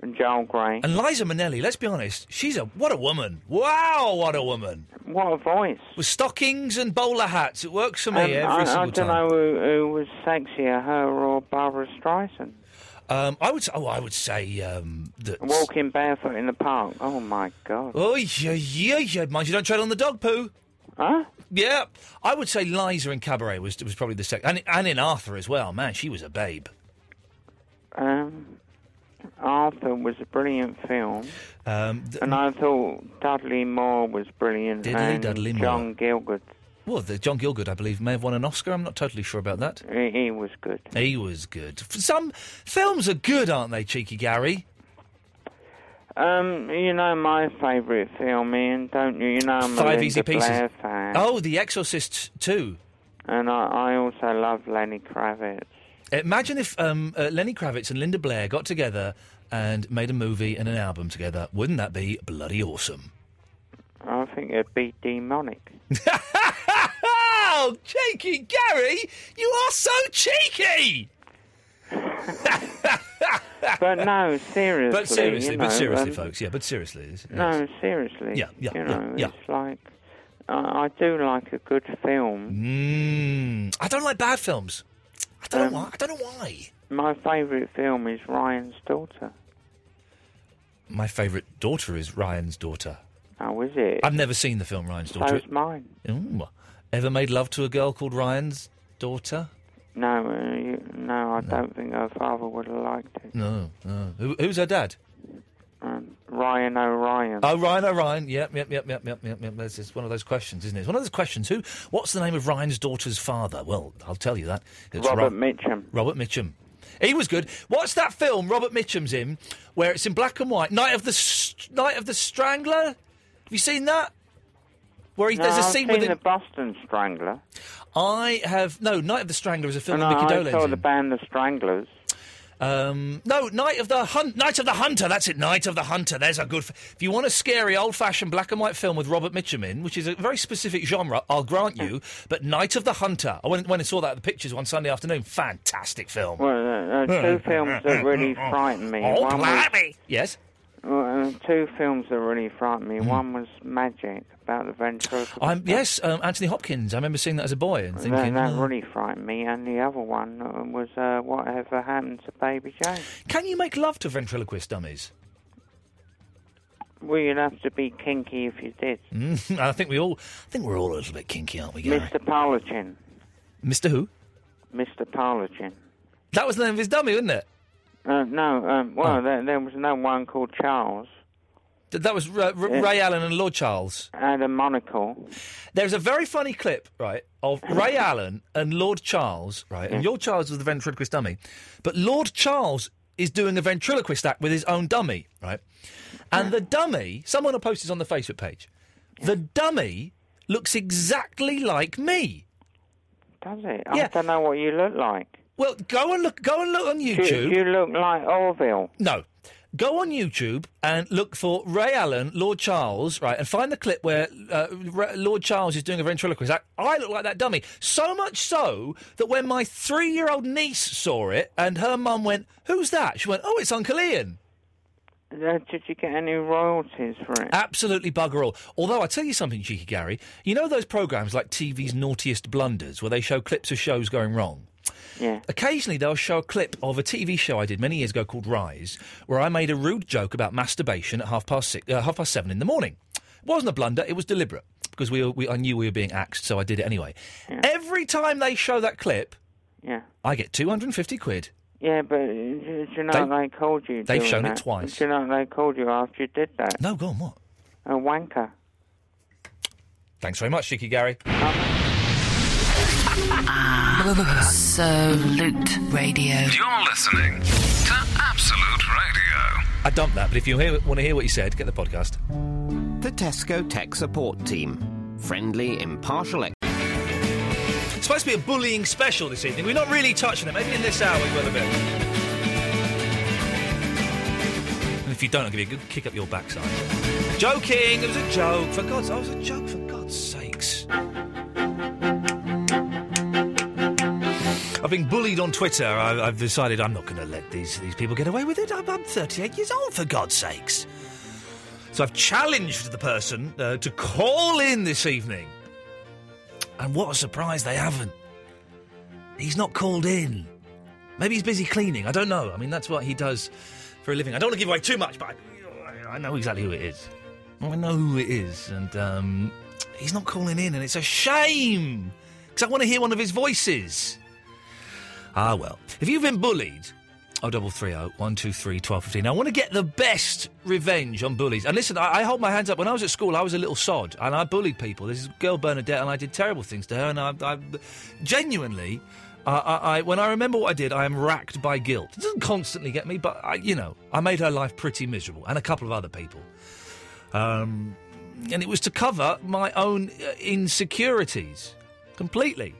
And Joel Grey. And Liza Minnelli, let's be honest, she's a what a woman! Wow, what a woman! What a voice! With stockings and bowler hats, it works for me Um, every I, single I don't time. know who, who was sexier, her or Barbra Streisand. Um, I would. Oh, I would say um, that. Walking barefoot in the park. Oh my god. Oh yeah, yeah, yeah. Mind you, don't tread on the dog poo. Huh? Yeah, I would say Liza in Cabaret was was probably the second, and, and in Arthur as well. Man, she was a babe. Um, Arthur was a brilliant film, Um, th- and I thought Dudley Moore was brilliant. Diddley and Dudley Moore. John Gielgud, well, the John Gielgud, I believe, may have won an Oscar. I'm not totally sure about that. he, he was good. He was good. Some films are good, aren't they, cheeky Gary? Um, you know my favourite film, Iain, don't you? You know I'm a Five Linda Easy Pieces. Blair fan. Oh, The Exorcist too. And I, I also love Lenny Kravitz. Imagine if um, uh, Lenny Kravitz and Linda Blair got together and made a movie and an album together. Wouldn't that be bloody awesome? I think it'd be demonic. Oh, cheeky Gary, you are so cheeky. but no, seriously. But seriously, you but seriously, um, folks. Yeah, but seriously. No, seriously. Yeah, yeah, You yeah, know, yeah. it's like I, I do like a good film. Mm, I don't like bad films. I don't Um, know why. I don't know why. My favourite film is Ryan's Daughter. My favourite daughter is Ryan's daughter. Oh, is it? I've never seen the film Ryan's daughter. So's mine. Ooh. Ever made love to a girl called Ryan's daughter? No, uh, you, no, I don't think her father would have liked it. No, no. Who, who's her dad? Um, Ryan O'Ryan. Oh, Ryan O'Ryan. Yep, yep, yep, yep, yep, yep, yep. That's it's one of those questions, isn't it? It's one of those questions. Who? What's the name of Ryan's daughter's father? Well, I'll tell you that. It's Robert Ro- Mitchum. Robert Mitchum. He was good. What's that film Robert Mitchum's in, where it's in black and white? Night of the St- Night of the Strangler. Have you seen that? Where he, no, there's a I've scene seen with the. Boston Strangler. I have no. Night of the Strangler is a film and with Mickey I Dolenz saw in. the band The Stranglers. Um, no, Night of the Hunt, Night of the Hunter. That's it. Night of the Hunter. There's a good. F- if you want a scary, old-fashioned black and white film with Robert Mitchum in, which is a very specific genre, I'll grant you. But Night of the Hunter. I went when I saw that at the pictures one Sunday afternoon. Fantastic film. Well, uh, uh, two films that really frightened me. Oh, One was- Yes. Well, uh, two films that really frightened me. Hmm. One was Magic about the ventriloquist. I'm yes, um, Anthony Hopkins. I remember seeing that as a boy and thinking, that "Oh." really frightened me. And the other one uh, was uh, Whatever Happened to Baby Jane. can you make love to ventriloquist dummies? Well, you'd have to be kinky if you did. Mm, I think we all, I think we're all a little bit kinky, aren't we, Gary? Mr. Parlochin. Mr. Who? Mr. Parlochin. That was the name of his dummy, wasn't it? Uh, no, um, well, Oh. there, there was no one called Charles. Th- That was R- R- Yeah. Ray Alan and Lord Charles. And a monocle. There's a very funny clip, right, of Ray Alan and Lord Charles, right? And your Charles was the ventriloquist dummy. But Lord Charles is doing a ventriloquist act with his own dummy, right? And the dummy, someone will post this on the Facebook page. The dummy looks exactly like me. Does it? Yeah. I don't know what you look like. Well, go and look. Go and look on You, YouTube. you look like Orville. No. Go on YouTube and look for Ray Alan, Lord Charles, right, and find the clip where uh, Lord Charles is doing a ventriloquist act. I look like that dummy. So much so that when my three year old niece saw it and her mum went, Who's that? She went, Oh, it's Uncle Iain. Uh, did you get any royalties for it? Absolutely bugger all. Although I tell you something, cheeky Gary, you know those programs like TV's Naughtiest Blunders, where they show clips of shows going wrong. Yeah. Occasionally, they'll show a clip of a TV show I did many years ago called Rise, where I made a rude joke about masturbation at half past six, uh, half past seven in the morning. It wasn't a blunder; it was deliberate because we, were, we I knew we were being axed, so I did it anyway. Every time they show that clip, Yeah. I get two hundred and fifty quid. Yeah, but do you know They- they called you? they've shown it twice. Do you know they called you after you did that? No, go on, what? A wanker. Thanks very much, cheeky Gary. Absolute Radio. You're listening to Absolute Radio. I dumped that, but if you hear, want to hear what you said, get the podcast. The Tesco Tech Support Team. Friendly, impartial. Ex- It's supposed to be a bullying special this evening. We're not really touching it. Maybe in this hour we will a bit. And if you don't, I'll give you a good kick up your backside. Joking! It was a joke. For God's sake, it was a joke. For God's sakes. I've been bullied on Twitter. I, I've decided I'm not going to let these these people get away with it. I'm, I'm 38 years old, for God's sakes. So I've challenged the person uh, to call in this evening. And what a surprise they haven't. He's not called in. Maybe he's busy cleaning. I don't know. I mean, that's what he does for a living. I don't want to give away too much, but I, I know exactly who it is. I know who it is. And um, he's not calling in, and it's a shame. Because I want to hear one of his voices. Ah, well. If you've been bullied, oh double three oh one two three twelve fifteen. I want to get the best revenge on bullies. And listen, I, I hold my hands up. When I was at school, I was a little sod, and I bullied people. This is girl Bernadette, and I did terrible things to her. And I, I genuinely, uh, I, I, when I remember what I did, I am racked by guilt. It doesn't constantly get me, but I, you know, I made her life pretty miserable, and a couple of other people. Um, and it was to cover my own uh, insecurities completely.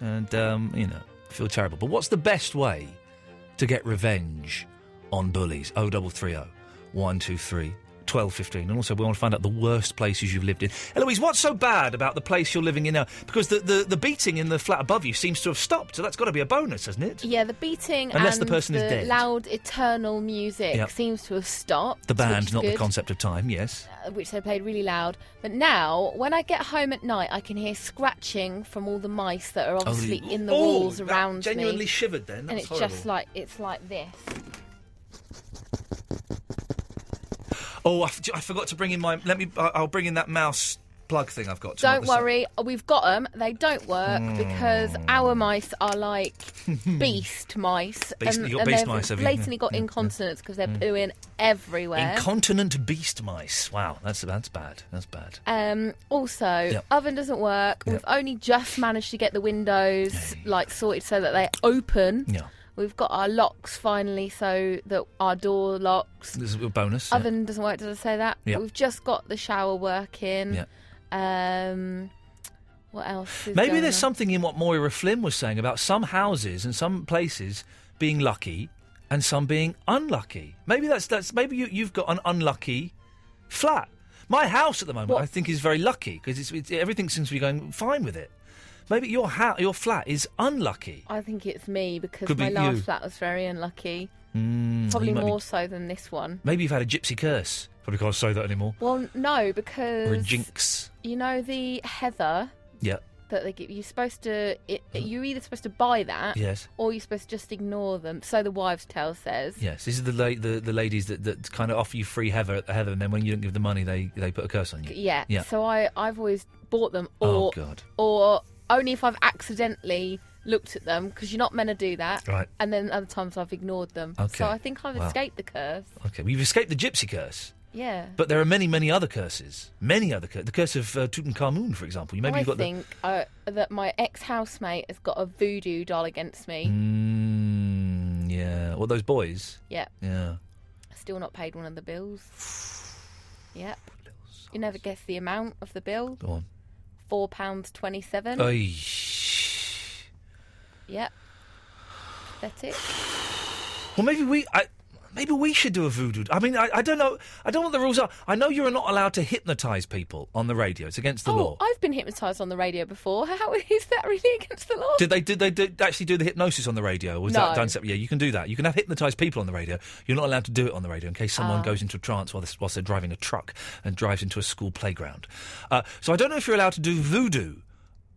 And um, you know, I feel terrible. But what's the best way to get revenge on bullies? 0330 123 twelve fifteen, and also we want to find out the worst places you've lived in. Eloise, what's so bad about the place you're living in now? Because the, the, the beating in the flat above you seems to have stopped, so that's got to be a bonus, hasn't it? Yeah, the beating Unless and the person the is dead. loud eternal music yep. seems to have stopped. The band, not good, the concept of time, yes. Uh, which they played really loud. But now, when I get home at night, I can hear scratching from all the mice that are oh, obviously oh, in the oh, walls around genuinely me. Genuinely shivered then. That's and it's horrible. just like it's like this oh I, f- I forgot to bring in my let me i'll bring in that mouse plug thing i've got to Don't worry, we've got them. They don't work because Hmm. our mice are like beast mice, Beast- and, you got and beast they've mice, have blatantly Yeah, got yeah, incontinence because they're Mm. pooing everywhere. Incontinent beast mice. Wow, that's that's bad. That's bad. Um, also, Yep. oven doesn't work. We've only just managed to get the windows like sorted so that they open. Yeah. We've got our locks finally, so that our door locks. This is a bonus. yeah. Oven doesn't work. Did I say that? Yep. We've just got the shower working. Yeah. Um, what else? Is Maybe there's on? something in what Moira Flynn was saying about some houses and some places being lucky and some being unlucky. Maybe that's that's maybe you, you've got an unlucky flat. My house at the moment, I think, is very lucky because it's, it's everything seems to be going fine with it. Maybe your ha- your flat is unlucky. I think it's me because Could my be last you. flat was very unlucky. Mm, Probably you might be- more so than this one. Maybe you've had a gypsy curse. Probably can't say that anymore. Well, no, because Or a jinx. You know the heather Yeah. that they give. You're supposed to. It, you're either supposed to buy that, Yes. or you're supposed to just ignore them. So the wives' tale says. Yes, this is the la- the, the ladies that, that kind of offer you free heather, heather, and then when you don't give the money, they, they put a curse on you. Yeah. Yeah. So I I've always bought them, or Oh, God. or only if I've accidentally looked at them because you're not meant to do that. Right. And then other times I've ignored them. Okay. So I think I've Wow. escaped the curse. Okay, well, you've escaped the gypsy curse. Yeah. But there are many, many other curses. Many other curses. The curse of uh, Tutankhamun, for example. You maybe I you've got think uh, that my ex housemate has got a voodoo doll against me. Mm, yeah. Well, those boys. Yeah. Yeah. Still not paid one of the bills. Yep. You never guess the amount of the bill. Go on. Four pounds twenty-seven. Oy. Yep. Pathetic. Well, maybe we. I, Maybe we should do a voodoo. I mean, I, I don't know. I don't know what the rules are. I know you're not allowed to hypnotise people on the radio. It's against the oh, law. I've been hypnotised on the radio before. How is that really against the law? Did they did they do, actually do the hypnosis on the radio? Was that done separately? Yeah, you can do that. You can have hypnotised people on the radio. You're not allowed to do it on the radio in case someone Ah. goes into a trance while they're, whilst they're driving a truck and drives into a school playground. Uh, so I don't know if you're allowed to do voodoo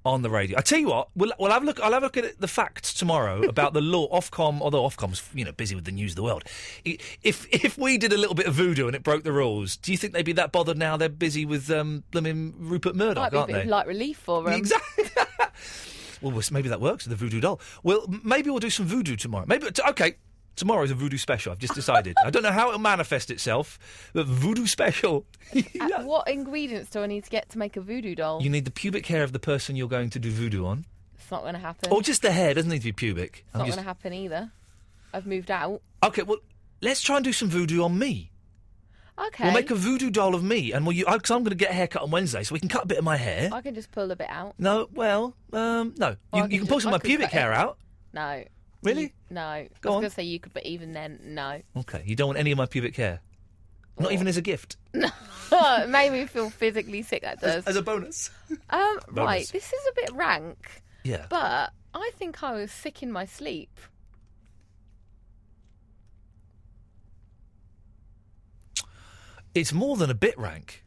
on the radio. I tell you what, we'll, we'll have a look. I'll have a look at the facts tomorrow about the law. Ofcom, although Ofcom's you know busy with the news of the world. If if we did a little bit of voodoo and it broke the rules, do you think they'd be that bothered now? They're busy with um, blooming Rupert Might Murdoch, be a aren't bit they? of light relief for them. Exactly. Well, we'll- maybe that works with the voodoo doll. Well, maybe we'll do some voodoo tomorrow. Maybe t- okay. is a voodoo special. I've just decided. I don't know how it'll manifest itself, but voodoo special. Uh, what ingredients do I need to get to make a voodoo doll? You need the pubic hair of the person you're going to do voodoo on, It's not going to happen. or just the hair. Doesn't need to be pubic. it's not going to happen either. I've moved out. Okay. Well, let's try and do some voodoo on me. Okay. We'll make a voodoo doll of me, and we'll. You because I'm going to get a haircut on Wednesday, so we can cut a bit of my hair. I can just pull a bit out. No, well, um, no. Or I You, can you can pull some I of my could pubic cut it. hair out. No. Really? No. Go I was on. going to say you could, but even then, no. Okay. You don't want any of my pubic hair. Not even as a gift. No. it made me feel physically sick. That does. As a bonus. Um, right, this is a bit rank, Yeah. but I think I was sick in my sleep. It's more than a bit rank.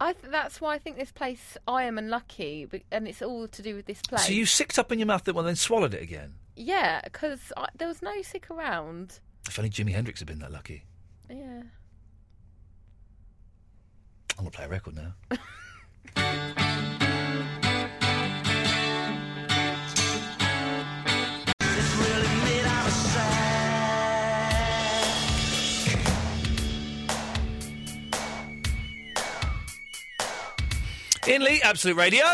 I th- that's why I think this place I am unlucky, but, and it's all to do with this place. So you sicked up in your mouth that one, then swallowed it again. Yeah, because there was no sick around. If only Jimi Hendrix had been that lucky. Yeah. I'm gonna play a record now. Iain Lee, Absolute Radio.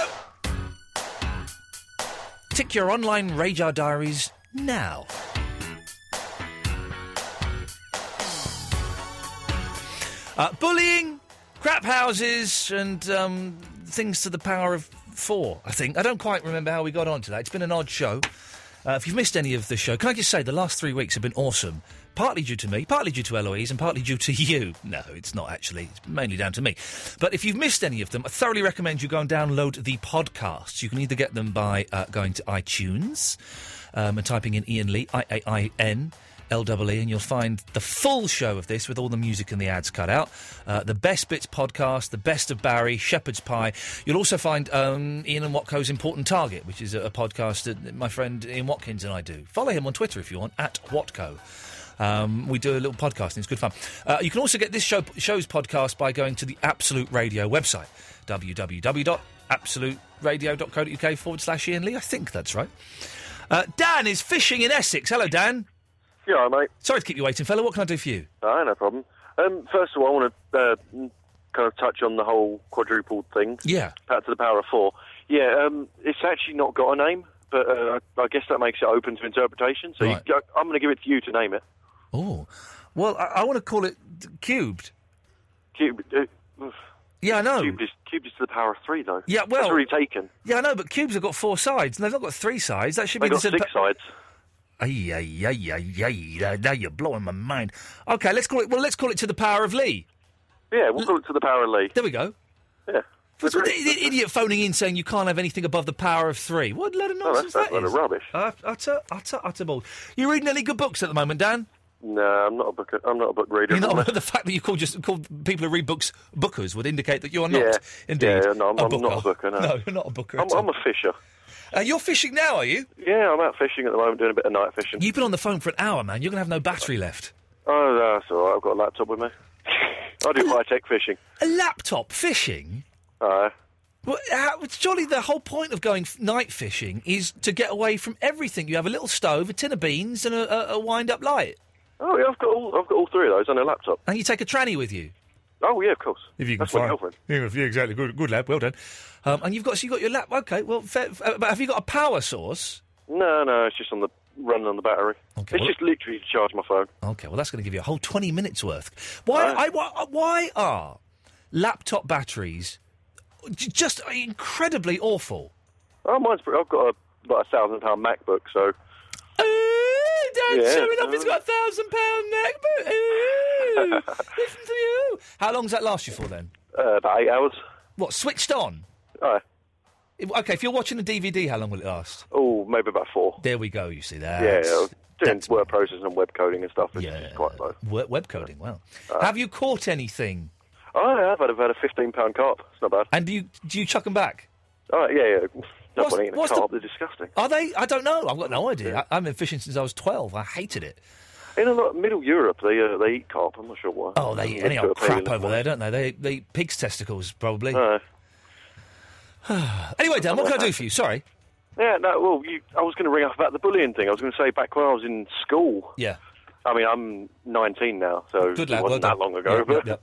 Tick your online radar diaries now. Uh, bullying, crap houses, and um, things to the power of four, I think. I don't quite remember how we got onto that. It's been an odd show. Uh, if you've missed any of the show, can I just say the last three weeks have been awesome. Partly due to me, partly due to Eloise, and partly due to you. No, it's not actually. It's mainly down to me. But if you've missed any of them, I thoroughly recommend you go and download the podcasts. You can either get them by uh, going to iTunes um, and typing in Iain Lee, I A I N. LEE, and you'll find the full show of this with all the music and the ads cut out. Uh, the Best Bits podcast, The Best of Barry, Shepherd's Pie. You'll also find um, Iain and Watco's Important Target, which is a, a podcast that my friend Ian Watkins and I do. Follow him on Twitter if you want, at Watco. Um, we do a little podcast and it's good fun. Uh, you can also get this show, show's podcast by going to the Absolute Radio website, www.absoluteradio.co.uk forward slash Iain Lee. I think that's right. Uh, Dan is fishing in Essex. Hello, Dan. Yeah, mate. Sorry to keep you waiting, fella. What can I do for you? No, no problem. Um, first of all, I want to uh, kind of touch on the whole quadrupled thing. Yeah. Back to the power of four. Yeah, um, it's actually not got a name, but uh, I, I guess that makes it open to interpretation. So Right. you, I'm going to give it to you to name it. Oh, well, I, I want to call it cubed. Cube. Uh, Yeah, I know. Cubed is, cubed is to the power of three, though. Yeah, well- That's already taken. Yeah, I know, but cubes have got four sides, and they've not got three sides. That should They be got the six sides. Ay, ay, ay, ay, ay. Now- you're blowing my mind. Okay, let's call it. Well, let's call it to the power of Lee. Yeah, we'll call it to the power of Lee. There we go. Yeah. What's with the, the idiot phoning in saying you can't have anything above the power of three? What a load of Oh, nonsense that's, that's a is. of rubbish. Uh, utter, utter, utter bull. You reading any good books at the moment, Dan? No, I'm not a book. I'm not a book reader. You're not, the fact that you call just called people who read books bookers would indicate that you're not. Yeah. Indeed, Yeah, no, I'm- a I'm not a booker, no. no, you're not a booker. I'm, at all. I'm a fisher. Uh, you're fishing now, are you? Yeah, I'm out fishing at the moment, doing a bit of night fishing. You've been on the phone for an hour, man. You're going to have no battery left. Oh, no, that's all right. I've got a laptop with me. I do high tech fishing. A laptop fishing? Aye. Well, how, surely the whole point of going f- night fishing is to get away from everything. You have a little stove, a tin of beans, and a, a, a wind-up light. Oh yeah, I've got all I've got all three of those on a laptop. And you take a tranny with you. Oh yeah, of course. If you That's my girlfriend. Yeah, exactly. Good, good lad. Well done. Um, and you've got so you got your lap. Okay, well, fair, uh, but have you got a power source? No, no, it's just on the running on the battery. Okay, it's well- just literally to charge my phone. Okay, well, that's going to give you a whole twenty minutes worth. Why? Right. I, why, why are laptop batteries just incredibly awful? Oh, mine's pretty, I've got a like a thousand pound MacBook, so Uh, Dan's Yeah. showing off. He's got a thousand pound neck. But, ooh, listen to you. How long does that last you for then? Uh, about eight hours. What switched on? Aye. If- Okay, if you're watching a DVD, how long will it last? Oh, maybe about four. There we go. You see that? yeah, yeah. Doing word processing and web coding and stuff. Yeah. quite low. Web, web coding. Well, Uh, have you caught anything? Oh, yeah, I've had, I've had a 15 pound carp. It's not bad. And do you do you chuck them back? Oh, yeah, yeah. What's- a what's the-. They're disgusting. Are they? I don't know. I've got no idea. I, I've been fishing since I was twelve. I hated it. In a lot, Middle Europe, they uh, they eat carp. I'm not sure why. Oh, they eat any old crap over there, don't they? They they eat pig's testicles probably. Anyway, Dan, what can I do for you? Sorry. yeah, no, well, you, I was going to ring up about the bullying thing. I was going to say back when I was in school. Yeah. I mean, I'm 19 now, so Good it lad. wasn't well that long ago. Yeah, but yeah,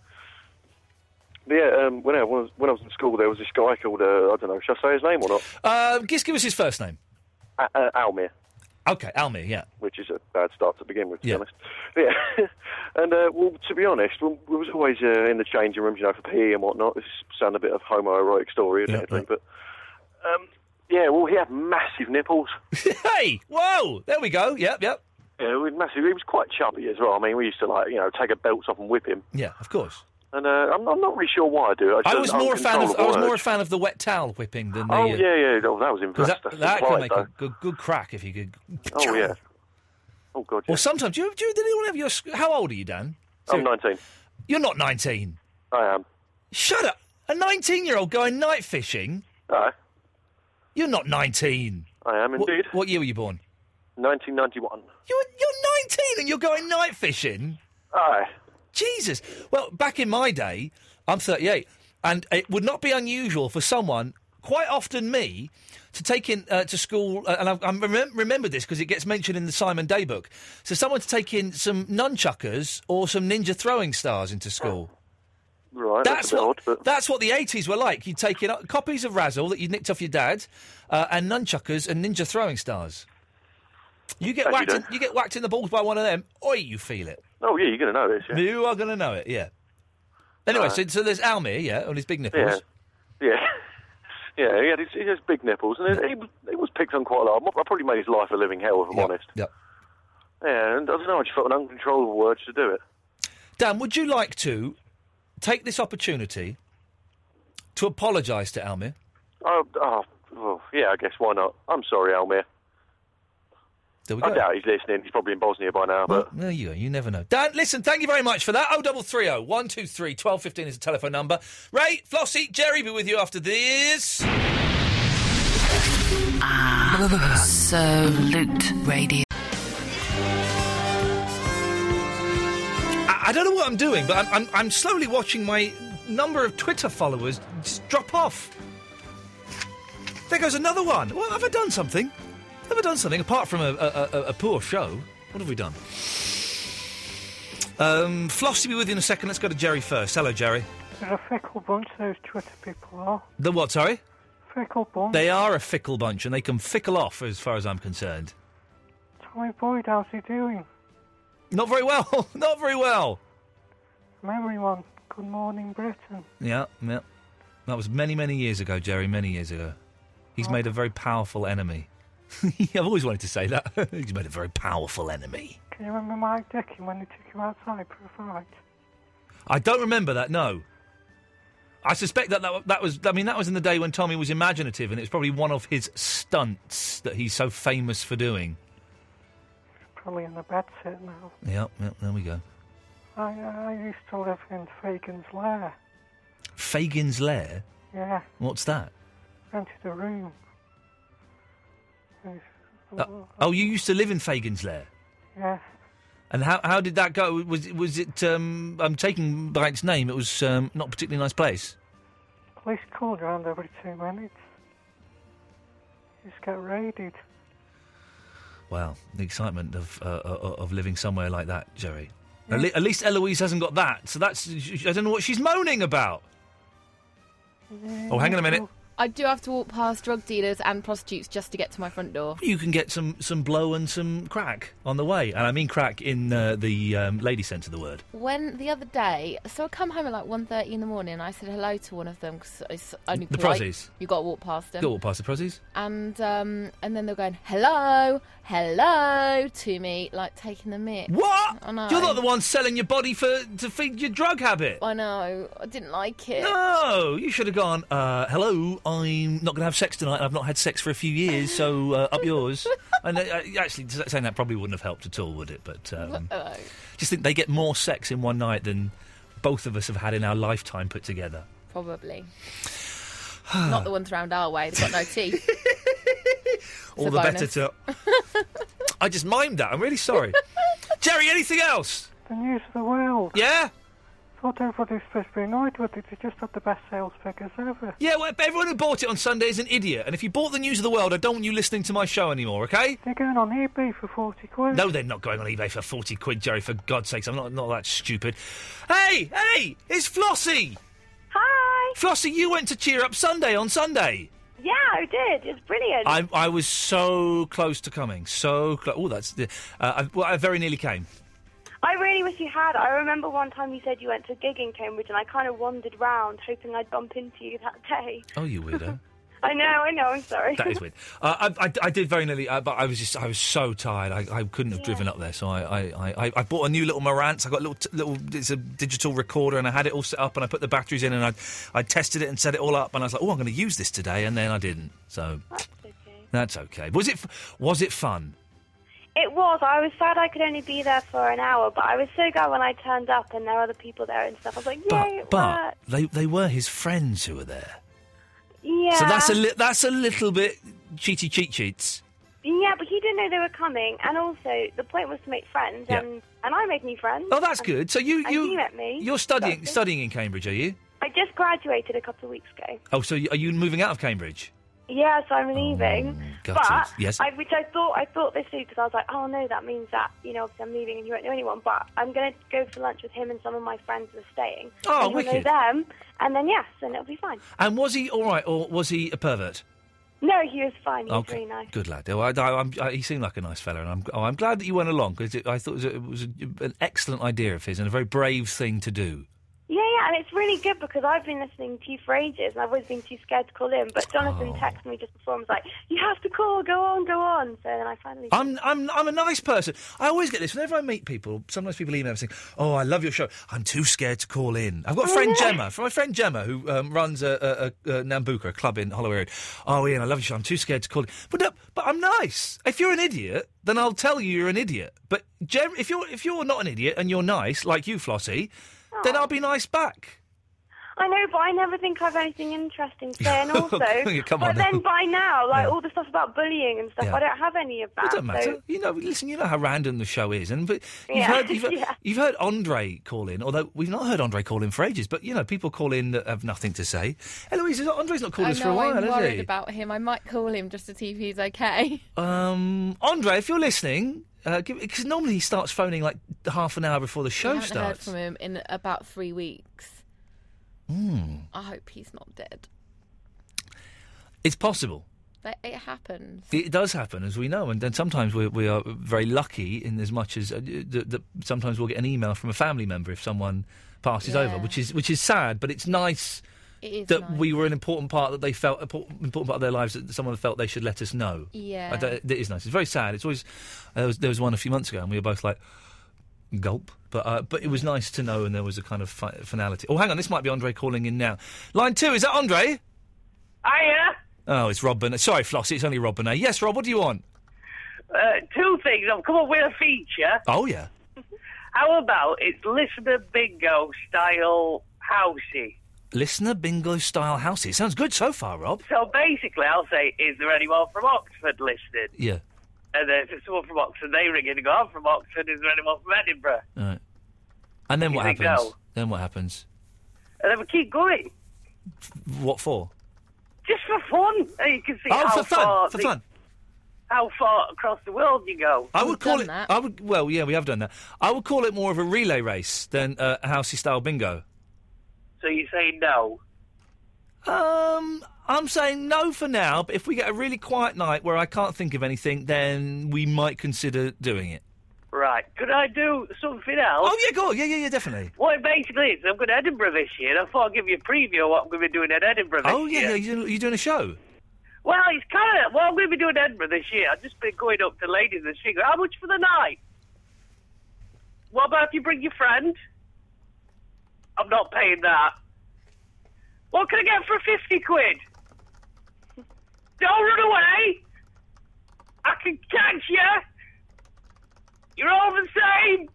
But yeah, um, when, I was, when I was in school, there was this guy called, uh, I don't know, should I say his name or not? yeah. Uh, just give us his first name. A- uh, Almir, Okay, Almir. Yeah. which is a bad start to begin with, to Yeah. be honest. But yeah, and uh, well, to be honest, we, we was always uh, in the changing rooms, you know, for PE and whatnot. This sounds a bit of homoerotic story, admittedly, but um, yeah, well, he had massive nipples. hey, whoa! There we go. Yep, yep. Yeah, he was massive. He was quite chubby as well. I mean, we used to like, you know, take our belts off and whip him. Yeah, of course. And uh, I'm, I'm not really sure why I do it. I just was more a fan of I was more a fan of the wet towel whipping than the. Oh uh, yeah, yeah. Oh, that was impressive. that, that can make a good, good crack if you could. Oh yeah. Oh god. Yeah. Or sometimes, do you, do you, did anyone have your? How old are you, Dan? I'm 19. You're not 19. I am. Shut up! A 19 year old going night fishing? Aye. You're not 19. I am What- indeed. What, year were you born? 1991. You're you're 19 and you're going night fishing. Aye. Jesus. Well, back in my day, I'm 38, and it would not be unusual for someone, quite often me, to take in uh, to school, uh, and I, I remem- remember this because it gets mentioned in the Simon Day book. So, someone to take in some nunchuckers or some ninja throwing stars into school. Right. That's That's, what odd, but that's what the 80s were like. You'd take in uh, copies of Razzle that you'd nicked off your dad, uh, and nunchuckers and ninja throwing stars. You get Thank you, whacked. in, you get whacked in the balls by one of them. Oi, you feel it. Oh yeah, you're gonna know this. Yeah. You are going to know it, yeah. Anyway, so, so there's Almir, yeah, on his big nipples. Yeah. Yeah, he had his, he has big nipples, and he, was- he was picked on quite a lot. I probably made his life a living hell, if I'm honest. Yep. Yeah, and I don't know, I just felt an uncontrollable urge to do it. Dan, would you like to take this opportunity to apologise to Almir? Oh, oh, oh, yeah, I guess why not? I'm sorry, Almir. There we I go. doubt he's listening. He's probably in Bosnia by now, Well, but there you go. You never know. Dan, listen, thank you very much for that. Oh, double three oh one two three twelve fifteen is the telephone number. Ray, Flossie, Jerry, be with you after this. Absolute Radio. I, I don't know what I'm doing, but I'm, I'm, I'm slowly watching my number of Twitter followers just drop off. There goes another one. Well, have I done something? I done something apart from a, a, a, a poor show? What have we done? Um, Flossie be with you in a second. Let's go to Jerry first. Hello, Jerry. They're a fickle bunch, those Twitter people are. The what? Sorry. Fickle bunch. They are a fickle bunch, and they can fickle off, as far as I'm concerned. Tommy Boyd, how's he doing? Not very well. Not very well. From everyone, good morning, Britain. Yeah, yeah. That was many, many years ago, Jerry. Many years ago. He's made a very powerful enemy. I've always wanted to say that. He's made a very powerful enemy. Can you remember Mike Dickin when he took you outside for a fight? I don't remember that. No. I suspect that, that that was. I mean, that was in the day when Tommy was imaginative, and it's probably one of his stunts that he's so famous for doing. Probably in the bed sit now. Yep, yep. There we go. I, uh, I used to live in Fagin's Lair. Fagin's lair. Yeah, What's that? rented a room. Uh, oh, you used to live in Fagin's lair. Yeah, And how how did that go? Was it- was it? Um, I'm taking by its name. It was um, not a particularly nice place. police called around every two minutes. Just get raided. Wow, the excitement of uh, uh, of living somewhere like that, Jerry. At, le- at least Eloise hasn't got that, so that's I don't know what she's moaning about. Oh, hang on a minute. I do have to walk past drug dealers and prostitutes just to get to my front door. You can get some, some blow and some crack on the way. And I mean crack in uh, the um, lady sense of the word. When the other day, so I come home at like 1.30 in the morning and I said hello to one of them because it's only The polite. prozzies? you got to walk past them. Go walk past the prozzies. And um, and then they're going hello, hello to me, like taking the mick. What? I know. You're not the one selling your body for to feed your drug habit. I know. I didn't like it. No, you should have gone. Uh, hello, I'm not going to have sex tonight. I've not had sex for a few years, so uh, up yours. and uh, actually, saying that probably wouldn't have helped at all, would it? But um, Uh, just think they get more sex in one night than both of us have had in our lifetime put together. probably. not the ones round our way. They've got no teeth. all a the better to. I just mimed that. I'm really sorry. Jerry, anything else? The news of the world. Yeah? Thought everybody was supposed to be annoyed with it. It just had the best sales figures ever. Yeah, well, everyone who bought it on Sunday is an idiot. And if you bought the news of the world, I don't want you listening to my show anymore, okay? They're going on eBay for 40 quid. No, they're not going on eBay for 40 quid, Jerry, for God's sakes. I'm not, not that stupid. Hey, hey, it's Flossie! Hi! Flossie, you went to Cheer Up Sunday on Sunday. Yeah, I did. It's brilliant. I, I was so close to coming. So close. Oh, that's. Uh, I, well, I very nearly came. I really wish you had. I remember one time you said you went to a gig in Cambridge, and I kind of wandered round hoping I'd bump into you that day. Oh, you weirdo. I know, I know. I'm sorry. That is weird. Uh, I, I, I did very nearly, uh, but I was just, I was so tired. I, I couldn't have driven up there. So I, I, I, I bought a new little Marantz. I got a little, t- little, it's a digital recorder, and I had it all set up, and I put the batteries in, and I, I tested it and set it all up, and I was like, oh, I'm going to use this today, and then I didn't. So that's okay. Was it, was it fun? It was. I was sad I could only be there for an hour, but I was so glad when I turned up and there were other people there and stuff. I was like, yay, it But they, they were his friends who were there. Yeah. So that's a, li- that's a little bit cheaty cheat cheats. Yeah, but he didn't know they were coming, and also the point was to make friends, Yeah. and and I made new friends. Oh, that's and- good. So you, and you, he met me. you're studying, studying in Cambridge, are you? I just graduated a couple of weeks ago. Oh, so you, are you moving out of Cambridge? Yeah, so I'm leaving. Oh, gutted. but Yes. I, which I thought I thought this week because I was like, oh no, that means that you know obviously I'm leaving and you won't know anyone. But I'm going to go for lunch with him and some of my friends are staying. Oh, and wicked. know them, and then yes, and it'll be fine. And was he all right, or was he a pervert? No, he was fine. He was okay, really nice. good lad. Oh, I, I, I'm- I, he seemed like a nice fella, and I'm, oh, I'm glad that you went along because I thought it was, a, it was a, an excellent idea of his and a very brave thing to do. Yeah, yeah, and it's really good because I've been listening to you for ages and I've always been too scared to call in. But Jonathan Oh. texted me just before and was like, you have to call, go on, go on. So then I finally. I'm, I'm, I'm a nice person. I always get this whenever I meet people. Sometimes people email me saying, "Oh, I love your show. I'm too scared to call in." I've got a friend. Gemma, from my friend Gemma, who um, runs a, a, a, a Nambucca, a club in Holloway Road. Oh, Iain, I love your show. I'm too scared to call in. But no, but I'm nice. If you're an idiot, then I'll tell you you're an idiot. But Gem, if you're if you're not an idiot and you're nice, like you, Flossie, then I'll be nice back. I know, but I never think I have anything interesting to say. And also, Come but on then by now, like Yeah. all the stuff about bullying and stuff, Yeah. I don't have any of that. It doesn't matter. So, You know, listen. You know how random the show is, and but you've Yeah, heard you've, heard- yeah. you've heard Andre call in. Although we've not heard Andre call in for ages, but you know, people call in that have nothing to say. Eloise, is- Andre's not called I us know, for a while, I'm has worried he? about him. I might call him just to see if he's okay. Um, Andre, if you're listening, because normally he starts phoning like half an hour before the show heard starts. from him in about three weeks. Hmm. I hope he's not dead. It's possible. That it happens. It does happen, as we know, and then sometimes we, we are very lucky in as much as uh, that, that sometimes we'll get an email from a family member if someone passes over, which is which is sad, but it's nice that nice. we were an important part that they felt important important part of their lives that someone felt they should let us know. Yeah. I it is nice. It's very sad. It's always there was there was one a few months ago, and we were both like gulp. But uh, but it was nice to know, and there was a kind of fi- finality. Oh, hang on, this might be Andre calling in now. Line two, is that Andre? Hiya. Oh, it's Rob Burnett. Sorry, Flossie, it's only Rob Burnett. Yes, Rob, what do you want? Uh, two things. I've come up with a feature. Oh yeah. How about it's listener bingo style housey? Listener bingo style house. It sounds good so far, Rob. So basically, I'll say, is there anyone from Oxford listening? Yeah. And then if it's someone from Oxford, they ring in and go, I'm from Oxford, is there anyone from Edinburgh? All right. And then You what think happens? no? Then what happens? And then we keep going. What for? Just for fun. And you can see Oh, how for fun, far for the- fun. How far across the world you go. I would call it. I would. Well, yeah, we have done that. I would call it more of a relay race than uh, a housey style bingo. So you say no. Um, I'm saying no for now, but if we get a really quiet night where I can't think of anything, then we might consider doing it. Right. Could I do something else? Oh, yeah, go on. Yeah, yeah, yeah, definitely. Well, it basically is. I'm going to Edinburgh this year. and I thought I'd give you a preview of what I'm going to be doing at Edinburgh this Oh, yeah, year. yeah, you're, you're doing a show. Well, it's kind of. Well, I'm going to be doing Edinburgh this year. I've just been going up to ladies and she go, How much for the night? What about if you bring your friend? I'm not paying that. What can I get for 50 quid? Don't run away. I can catch you. You're all the same.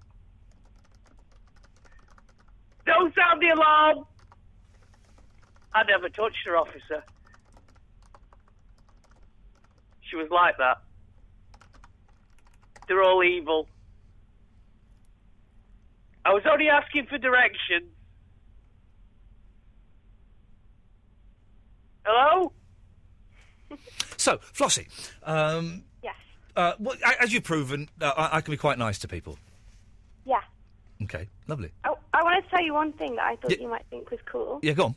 Don't sound the alarm. I never touched her, officer. She was like that. They're all evil. I was only asking for directions. Hello? So, Flossie, um, Yes. uh, well, a- as you've proven, uh, I, I can be quite nice to people. Yeah. Okay, lovely. I, I wanted to tell you one thing that I thought Yeah. you might think was cool. Yeah, go on.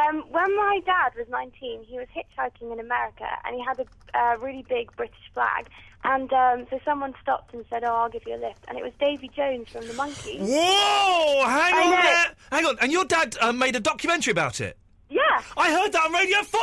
Um, when my dad was 19, he was hitchhiking in America and he had a uh, really big British flag. And um, so someone stopped and said, Oh, I'll give you a lift. And it was Davy Jones from the Monkees. Whoa! Hang I on know. there. Hang on. And your dad uh, made a documentary about it. Yeah. I heard that on Radio 4!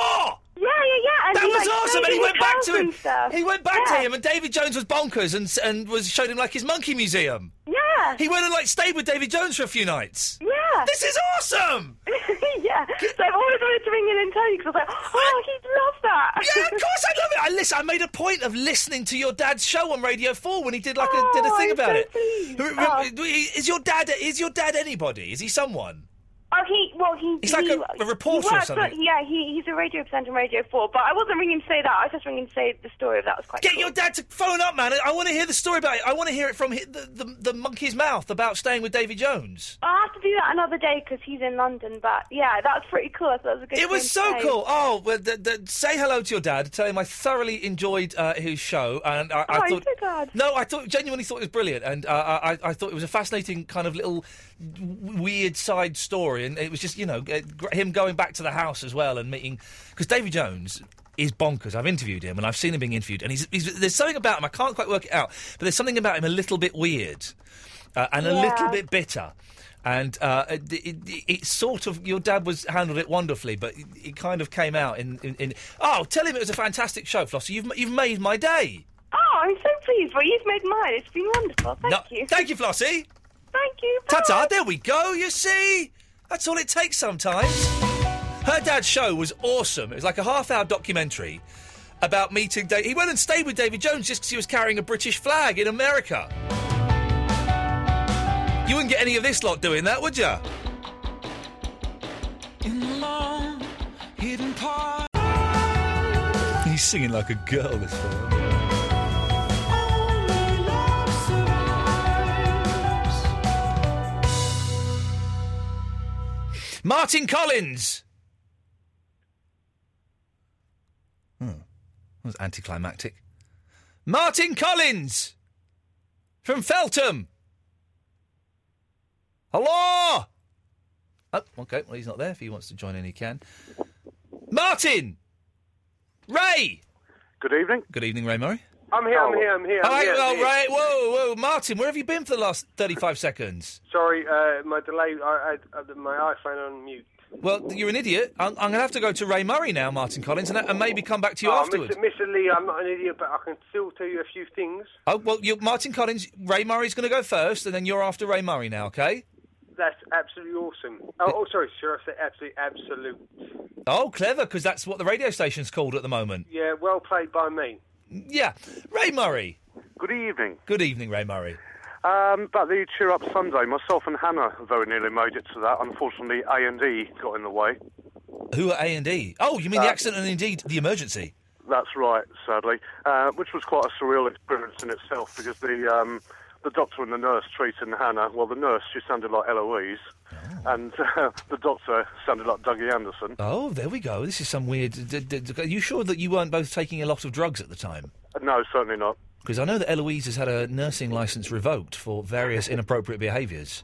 Yeah, yeah, yeah. And that he, was like, awesome, and he went back to him. Stuff. He went back yeah. to him, and David Jones was bonkers, and and was showed him like his monkey museum. Yeah. He went and like stayed with David Jones for a few nights. Yeah. This is awesome. yeah. So I've always wanted to ring in and tell you because I was like, oh, he'd love that. Yeah, of course I love it. I listen. I made a point of listening to your dad's show on Radio Four when he did like a, did a Oh, thing I'm about so it. pleased. Oh. Is your dad? Is your dad anybody? Is he someone? Oh, he well, he. He's like he, a- a reporter or something. For, yeah, he, he's a radio presenter on Radio Four. But I wasn't ringing to say that. I was just ringing to say the story of that was quite. Get cool. your dad to phone up, man. I want to hear the story about it. I want to hear it from the, the, the monkey's mouth about staying with Davy Jones. I'll have to do that another day because he's in London. But yeah, that was pretty cool. I thought it was a good. It was so cool. Oh, well, th- th- say hello to your dad. Tell him I thoroughly enjoyed uh, his show, and I, I Oh, I'm thought so no, I thought genuinely thought it was brilliant, and uh, I, I thought it was a fascinating kind of little weird side story, and it was just you know him going back to the house as well and meeting because Davy Jones. Is bonkers. I've interviewed him and I've seen him being interviewed, and he's, he's there's something about him I can't quite work it out, but there's something about him a little bit weird uh, and a Yeah. little bit bitter. And uh, it, it, it sort of your dad was handled it wonderfully, but it, it kind of came out in, in, in. Oh, tell him it was a fantastic show, Flossie. You've you've made my day. Oh, I'm so pleased. Well, you've made mine. It's been wonderful. Thank No, you. Thank you, Flossie. Thank you. Ta ta. There we go. You see, that's all it takes sometimes. Her dad's show was awesome. It was like a half-hour documentary about meeting. Da- he went and stayed with David Jones just because he was carrying a British flag in America. You wouldn't get any of this lot doing that, would you? In the long. He's singing like a girl, this fellow. Martin Collins! Hmm. That was anticlimactic. Martin Collins! From Feltham! Hello! Oh, okay. Well, he's not there. If he wants to join in, he can. Martin! Ray! Good evening. Good evening, Ray Murray. I'm here, I'm here, I'm here. Oh, I'm hey, here, here. Ray, whoa, whoa, Martin, where have you been for the last 35 seconds? Sorry, uh, my delay. I, I, I, my iPhone on mute. Well, you're an idiot. I'm, I'm going to have to go to Ray Murray now, Martin Collins, and, and maybe come back to you oh, afterwards. Mr. Mr. Lee, I'm not an idiot, but I can still tell you a few things. Oh, well, you, Martin Collins, Ray Murray's going to go first, and then you're after Ray Murray now, okay? That's absolutely awesome. Oh, oh sorry, should I said absolutely absolute? Oh, clever, because that's what the radio station's called at the moment. Yeah, well played by me. Yeah. Ray Murray. Good evening. Good evening, Ray Murray. Um, about the Cheer Up Sunday, myself and Hannah very nearly made it to that. Unfortunately, A and E got in the way. Who are A and E? Oh, you mean the Uh, accident and indeed the emergency? That's right, sadly, uh, which was quite a surreal experience in itself because the um, the doctor and the nurse treating Hannah. Well, the nurse she sounded like Eloise, and uh, the doctor sounded like Dougie Anderson. Oh, there we go. This is some weird. D- d- d- are you sure that you weren't both taking a lot of drugs at the time? No, certainly not. Because I know that Eloise has had a nursing license revoked for various inappropriate behaviours.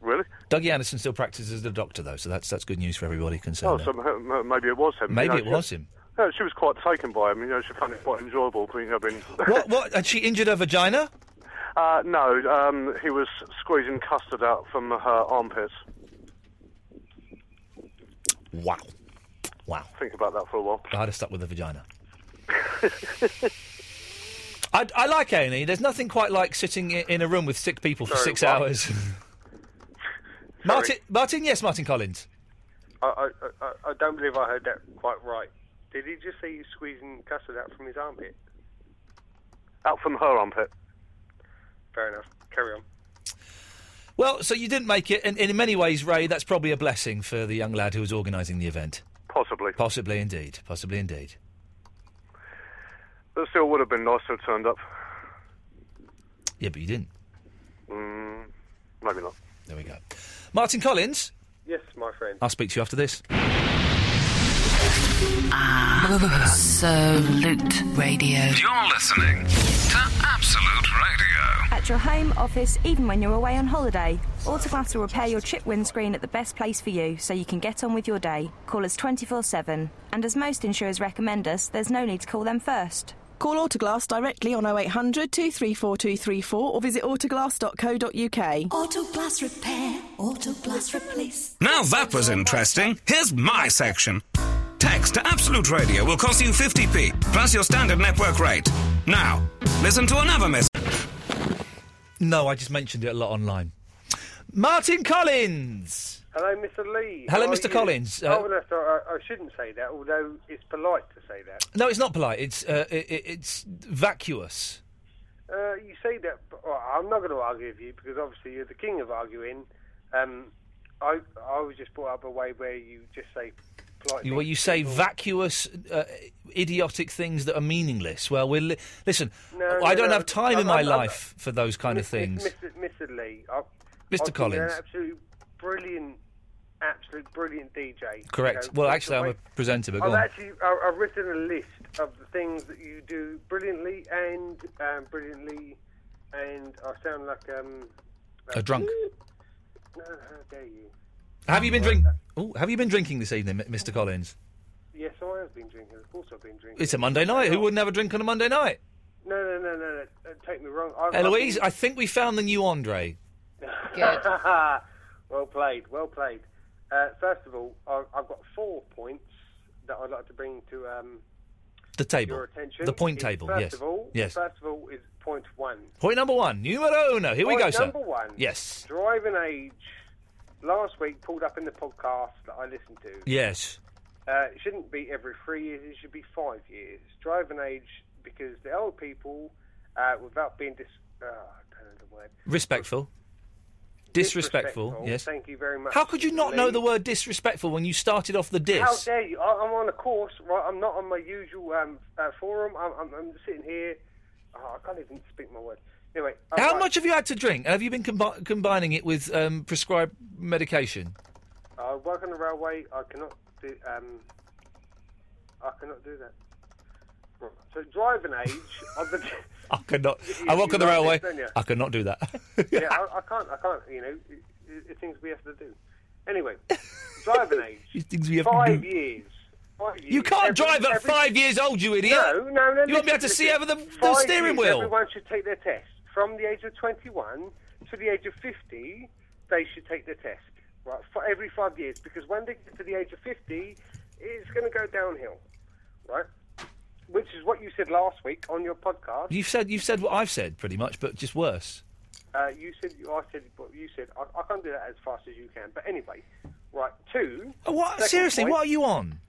Really? Dougie Anderson still practices as a doctor, though, so that's that's good news for everybody concerned. Oh, so m- m- maybe it was him. Maybe you know, it was him. No, she was quite taken by him. You know, she found it quite enjoyable being. being what? What? Had she injured her vagina? Uh, no, um, he was squeezing custard out from her armpits. Wow. Wow. Think about that for a while. I'd have stuck with the vagina. I, I like A&E. There's nothing quite like sitting i- in a room with sick people for Sorry, six what? hours. Martin, Martin, yes, Martin Collins. I, I, I, I don't believe I heard that quite right. Did he just say he's squeezing custard out from his armpit? Out from her armpit. Fair enough. Carry on. Well, so you didn't make it, and, and in many ways, Ray, that's probably a blessing for the young lad who was organising the event. Possibly. Possibly indeed. Possibly indeed. But still would have been nice to have turned up. Yeah, but you didn't. Mm, maybe not. There we go. Martin Collins, Yes, my friend. I'll speak to you after this. Absolute Radio. You're listening to Absolute Radio. At your home, office, even when you're away on holiday, Autoglass will repair your chip windscreen at the best place for you so you can get on with your day. Call us 24 7. And as most insurers recommend us, there's no need to call them first. Call Autoglass directly on 0800 234 234 or visit autoglass.co.uk. Autoglass repair, autoglass replace. Now that was interesting. Here's my section. Text to Absolute Radio will cost you 50p plus your standard network rate. Now, listen to another message. No, I just mentioned it a lot online. Martin Collins. Hello, Mr. Lee. Hello, How are Mr. you? Collins. Uh, oh, I, I shouldn't say that, although it's polite to say that. No, it's not polite. It's uh, it, it- it's vacuous. Uh, you say that, but well, I'm not going to argue with you because obviously you're the king of arguing. Um, I I was just brought up a way where you just say polite. You, well, you say vacuous, uh, idiotic things that are meaningless. Well, we'll li- listen. No, I no, don't no. have time I'm- in my I'm- I'm- life for those kind of things. Mr. Mr. Lee, I, Mr. I Collins. an absolute brilliant, absolute brilliant DJ. Correct. You know, well, actually, I'm way- a presenter, but I've actually I- I've written a list of the things that you do brilliantly and um, brilliantly, and I sound like um. A drunk. No, how dare you? Have you been drink? Ooh, have you been drinking this evening, Mr. Collins? Yes, I have been drinking. Of course, I've been drinking. It's a Monday night. Who wouldn't have a drink on a Monday night? No, no, no, no, no. Don't take me wrong. I've, Eloise, I've I think we found the new Andre. been... well played, well played. Uh, first of all, I've, I've got four points that I'd like to bring to um, The table. your attention. The point Is, table, First yes. Of all, Yes. First of all, is point one. Point number one, numero uno. Here we Point go, sir. number one. Yes. Driving age. Last week pulled up in the podcast that I listened to. Yes. Uh, it shouldn't be every three years. It should be five years. Driving age because the old people, uh, without being dis, uh, I don't know the word. Respectful. Disrespectful. Yes. Thank you very much. How could you not know the word disrespectful when you started off the disc? How dare you? I, I'm on a course, right? I'm not on my usual um, uh, forum. I'm, I'm, I'm sitting here. Oh, I can't even speak my words. Anyway, How much have you had to drink? Have you been combi- combining it with um, prescribed medication? I work on the railway. I cannot do. Um, I cannot do that. Right. So driving age. I could not. I you on the railway. I could not do that. yeah, I, I can't. I can't. You know, it, it, things we have to do. Anyway, driving age. Things we have to five do. years. Five years. You can't Every- drive at every- five years old, you idiot. No, no, no. You won't be able to see over the, the steering years, wheel. Everyone should take their test. From the age of 21 to the age of 50, they should take the test. Right, for every five years, because when they get to the age of 50, it's going to go downhill. Right, which is what you said last week on your podcast. You've said you've said what I've said pretty much, but just worse. Uh, you said I said you said. I, I can't do that as fast as you can. But anyway, right. Two. Oh, what? Seriously, point, what are you on?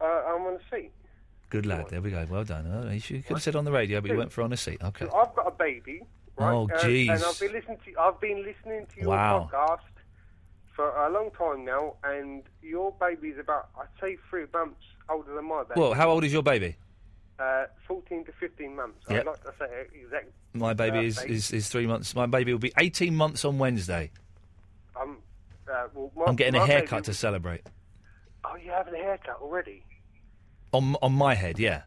Uh, I'm on a seat. Good lad. There we go. Well done. Oh, you could have said on the radio, but you went for on a seat. Okay. So I've got baby. Right? Oh, uh, jeez. And I've been listening to I've been listening to your Wow. podcast for a long time now, and your baby is about I'd say three months older than my baby. Well, how old is your baby? Uh, fourteen to fifteen months. Yep. I'd like to say exact. My baby is, is, is three months. My baby will be 18 months on Wednesday. I'm. Uh, well, my, I'm getting a haircut baby- to celebrate. Oh, you're having a haircut already? On on my head, yeah.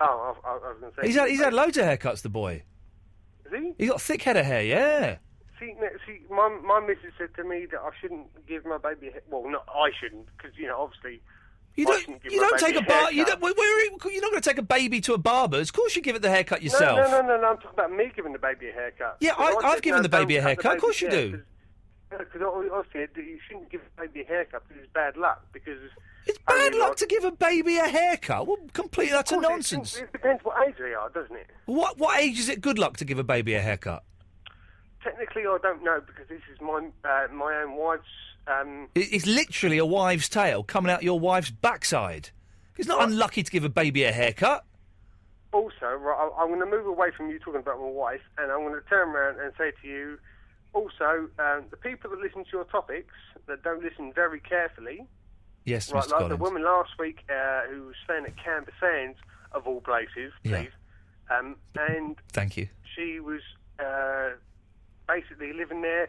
Oh, I, I, I was going to say. He's had, he's had loads of haircuts, the boy. He? He's got thick head of hair, yeah. See, no, see, my my missus said to me that I shouldn't give my baby. A, well, not I shouldn't, because you know, obviously. You I don't. You don't take a bar. You don't. Where, where, you're not going to take a baby to a barber's. Of course, you give it the haircut yourself. No, no, no, no, no. I'm talking about me giving the baby a haircut. Yeah, I- I've given no, the baby a haircut. Of course you do. Because I, I said you shouldn't give the baby a haircut because it's bad luck. Because It's bad luck to give a baby a haircut. Well, completely, that's Of course, it- nonsense. It, depends what age they are, doesn't it? What what age is it good luck to give a baby a haircut? Technically, I don't know because this is my uh, my own wife's. Um, It- It's literally a wives' tale coming out your wife's backside. It's not unlucky to give a baby a haircut. also, right, I- I'm going to move away from you talking about my wife, and I'm going to turn around and say to you, also, um, the people that listen to your topics that don't listen very carefully, Yes, right, Mr. like Collins. the woman last week uh, who was staying at Camber Sands, of all places, Yeah. please, um, and Thank you. she was uh, basically living there.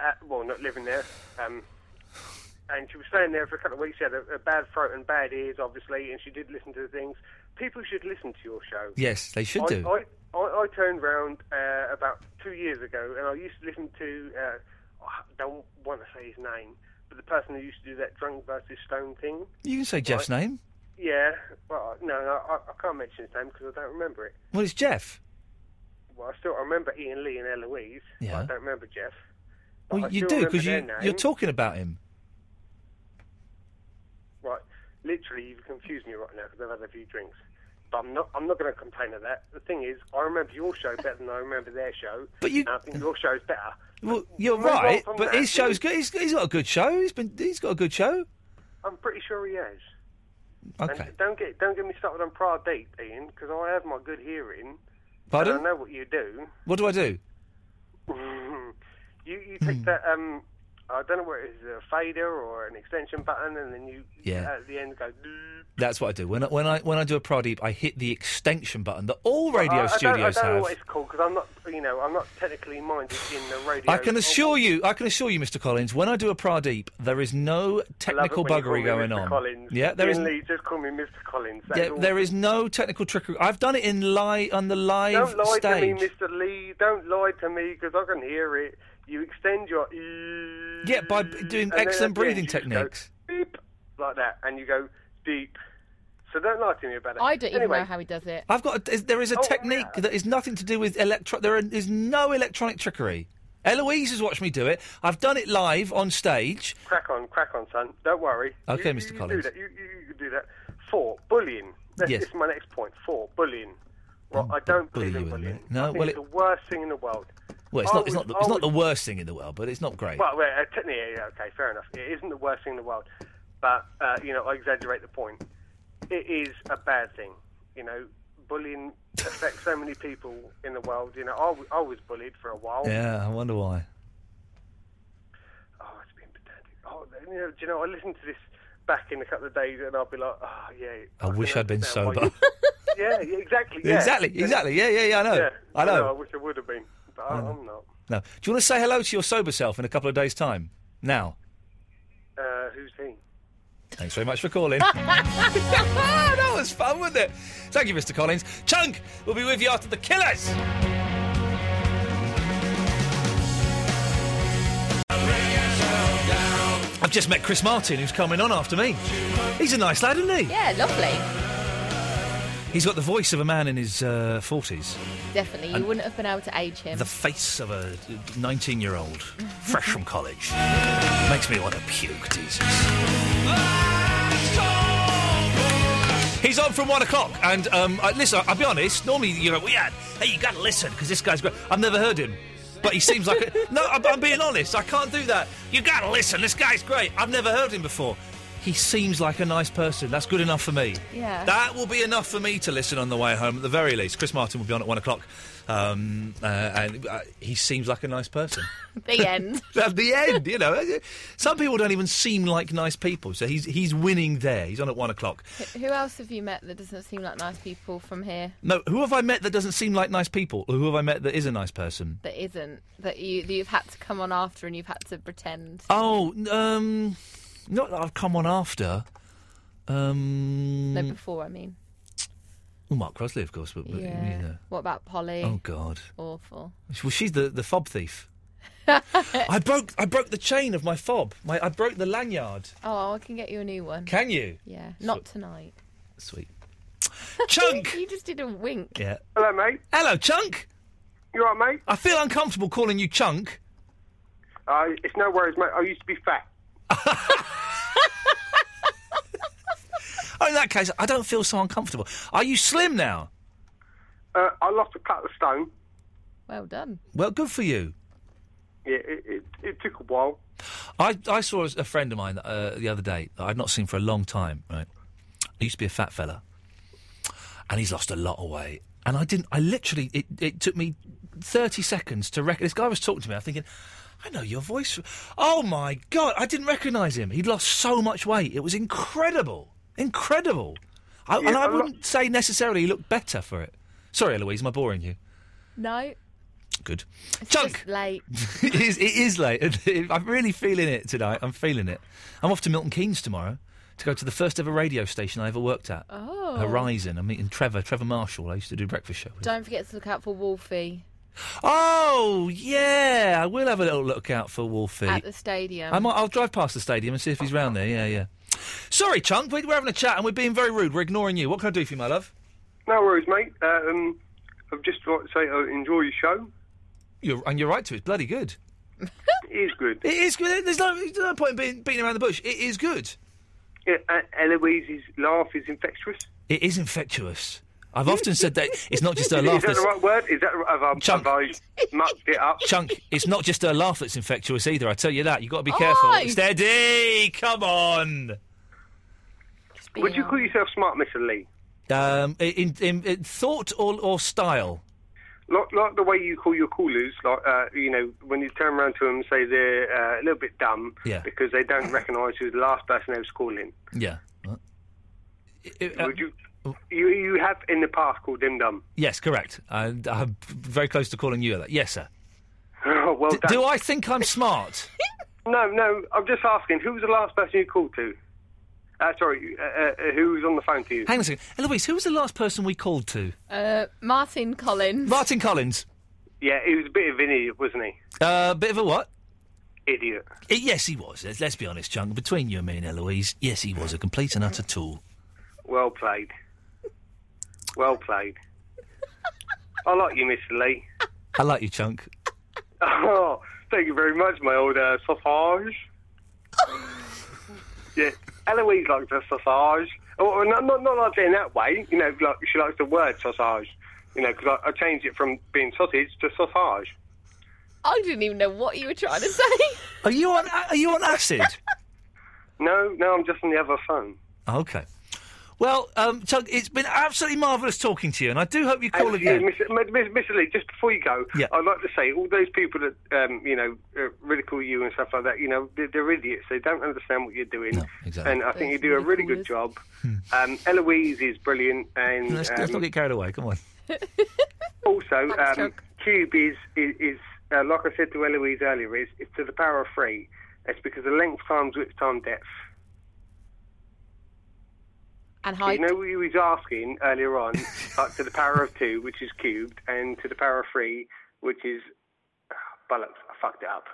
At, well, not living there. Um, and she was staying there for a couple of weeks. She had a, a bad throat and bad ears, obviously, and she did listen to the things. People should listen to your show. Yes, they should I, do. I, I, I turned round uh, about two years ago, and I used to listen to. Uh, I don't want to say his name, the person who used to do that drunk versus stone thing. You can say Jeff's name. Yeah, well, no, no I, I can't mention his name because I don't remember it. Well, it's Jeff. Well, I still remember Iain Lee and Eloise. but Yeah. I don't remember Jeff. I Well, you do because you name. you're talking about him. Right, literally, you've confused me right now because I've had a few drinks. But I'm not. I'm not going to complain of that. The thing is, I remember your show better than I remember their show. But you, I think your show's better. Well, you're right, but that. his show's good. He's, he's got a good show. He's been. He's got a good show. I'm pretty sure he has. Okay. And don't get don't get me started on Pradeep, Iain, because I have my good hearing. Pardon? I know what you do. What do I do? you you take that um. I don't know what it is, a fader or an extension button, and then you Yeah. at the end go. That's what I do. When I, when I when I do a Pradeep, I hit the extension button that all radio I, I don't, I studios don't know have. what it's called because I'm not, you know, I'm not technically minded in the radio. I can assure you, I can assure you, Mr. Collins, when I do a Pradeep, there is no technical buggery going on. Collins. Yeah, there is. Just call me Mr. Collins. That's Yeah, there is no technical trickery. I've done it in live on the live Don't lie stage. to me, Mr. Lee. Don't lie to me because I can hear it. You extend your e. Yeah, by doing excellent at the end breathing you go techniques. beep like that, and you go deep. So don't lie to me about it. I don't even anyway, know how he does it. I've got. A, there is a Oh, technique that is nothing to do with electro. There is no electronic trickery. Eloise has watched me do it. I've done it live on stage. Crack on, crack on, son. Don't worry. Okay, You- Mr. you Collins. Do that. You, you, you can do that. Four, bullying. That's, Yes. This is my next point. Four, bullying. Right, I don't believe in bullying. No, I think well, it's it- the worst thing in the world. Well, it's I not. It's not. The, I it's not the worst thing in the world, but it's not great. Well, well uh, technically, yeah, okay, fair enough. It isn't the worst thing in the world, but uh, you know, I exaggerate the point. It is a bad thing. You know, bullying affects so many people in the world. You know, I was bullied for a while. yeah, I wonder why. Oh, it's been pedantic. Oh, you know, do you know, I listen to this back in a couple of days, and I'll be like, oh yeah. I wish I'd been sober. yeah, exactly. Yeah. Exactly, exactly. Yeah, yeah, yeah. I know. Yeah, I know. I wish I would have been, but I, I know. I'm not. No. Do you want to say hello to your sober self in a couple of days' time? Now. Uh, who's he? Thanks very much for calling. that was fun, wasn't it? Thank you, Mr. Collins. Chunk will be with you after the Killers. I've just met Chris Martin, who's coming on after me. He's a nice lad, isn't he? Yeah, lovely. He's got the voice of a man in his uh, 40s, Definitely. You wouldn't have been able to age him. the face of a 19 year old, fresh from college. Makes me want to puke, Jesus. He's on from one o'clock, and um, I, listen. I'll be honest. Normally, you know, we had. Hey, you got to listen because this guy's great. I've never heard him, but he seems like a, no. I'm, I'm being honest. I can't do that. You got to listen. This guy's great. I've never heard him before. He seems like a nice person. That's good enough for me. Yeah. That will be enough for me to listen on the way home at the very least. Chris Martin will be on at one o'clock, um, uh, and uh, he seems like a nice person. the end. At the end, you know, some people don't even seem like nice people. So he's he's winning there. He's on at one o'clock. Who else have you met that doesn't seem like nice people from here? No, who have I met that doesn't seem like nice people? Or who have I met that is a nice person? That isn't that you that you've had to come on after and you've had to pretend. Oh, um, not that I've come on after. Um, No, before I mean. well, Mark Crosley, of course, but, but Yeah. you know. What about Polly? Oh God. Awful. Well, she's the the fob thief. I broke I broke the chain of my fob. My I broke the lanyard. Oh, I can get you a new one. Can you? Yeah, not tonight. Sweet. Chunk. you just did a wink. Yeah. Hello, mate. Hello, Chunk. You all right, mate? I feel uncomfortable calling you Chunk. Uh, it's no worries, mate. I used to be fat. Oh, in that case, I don't feel so uncomfortable. Are you slim now? Uh, I lost a couple of stone. Well done. Well, good for you. Yeah, it, it, it took a while. I, I saw a friend of mine uh, the other day that I'd not seen for a long time. Right, he used to be a fat fella, and he's lost a lot of weight. And I didn't. I literally. It, it took me thirty seconds to reckon. This guy was talking to me. I'm thinking, I know your voice. Oh my god! I didn't recognise him. He'd lost so much weight. It was incredible, incredible. I, Yeah, and I a lot- wouldn't say necessarily he looked better for it. Sorry, Eloise, am I boring you? No, Good. it's Chunk. just late. it is. It is late. I'm really feeling it tonight. I'm feeling it. I'm off to Milton Keynes tomorrow to go to the first ever radio station I ever worked at. Oh. Horizon. I'm meeting Trevor. Trevor Marshall. I used to do breakfast show. with. Don't forget to look out for Wolfie Oh yeah, I will have a little look out for Wolfie. at the stadium. I might, I'll drive past the stadium and see if he's round there. Yeah, yeah. Sorry, Chunk. we- We're having a chat and we're being very rude. We're ignoring you. What can I do for you, my love? No worries, mate. Uh, um, I've just like to say I enjoy your show. You're, and you're right to. It's bloody good. It is good. It is good. There's no, there's no point in being, beating around the bush. It is good. Yeah, uh, Eloise's laugh is infectious. It is infectious. I've often said that it's not just her Is laugh. that the right word? Is that have I, Chunk. have I mucked it up? Chunk, it's not just her laugh that's infectious either. I tell you that. You've got to be careful. Oi! Steady. Come on. Would you call yourself smart, Mr. Lee? Um, in, in, in thought or, or style. Like, like the way you call your callers, like uh, you know, when you turn around to them and say they're uh, a little bit dumb Yeah. because they don't recognise who's the last person they was calling. Yeah. Would you? You you have in the past called them dumb. Yes, correct. And I'm very close to calling you that. Yes, sir. Oh, well D- done. do I think I'm smart? No, no. I'm just asking. Who was the last person you called to? Uh, sorry, uh, uh, who was on the phone to you? Hang on a second. Eloise, who was the last person we called to? Uh, Martin Collins. Martin Collins. Yeah, he was a bit of an idiot, wasn't he? Uh, bit of a what? Idiot. Uh, yes, he was. Let's, let's be honest, Chunk. Between you and me and Eloise, yes, he was a complete and utter tool. Well played. Well played. I like you, Mr. Lee. I like you, Chunk. Oh, thank you very much, my old uh, sausage. yeah, Eloise likes the sausage. Oh, not, not, not like in that way, you know, like she likes the word sausage. You know, because I, I changed it from being sausage to sausage. I didn't even know what you were trying to say. Are you on? Are you on acid? No, no, I'm just on the other phone. Okay. Well, um, Chunk, it's been absolutely marvellous talking to you, and I do hope you call And, yeah, again. Mr. M- M- Mr. Lee, just before you go, Yeah. I'd like to say all those people that um, you know uh, ridicule you and stuff like that, you know, they're, they're idiots. They don't understand what you're doing, exactly. and I think you do a really good job. Um, Eloise is brilliant, and Let's, let's not um, get carried away. Come on. also um, Cube is is, is uh, like I said to Eloise earlier, is, is to the power of three. It's because of length times width times depth. And So height. you know what he was asking earlier on, like to the power of two, which is cubed, and to the power of three, which is bollocks. I fucked it up.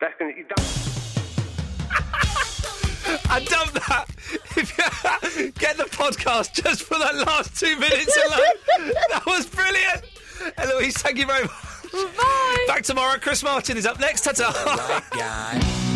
That's gonna. You I done that. If you get the podcast just for that last two minutes alone. that was brilliant. Eloise, thank you very much. Bye. Back tomorrow. Chris Martin is up next. Ta-ta.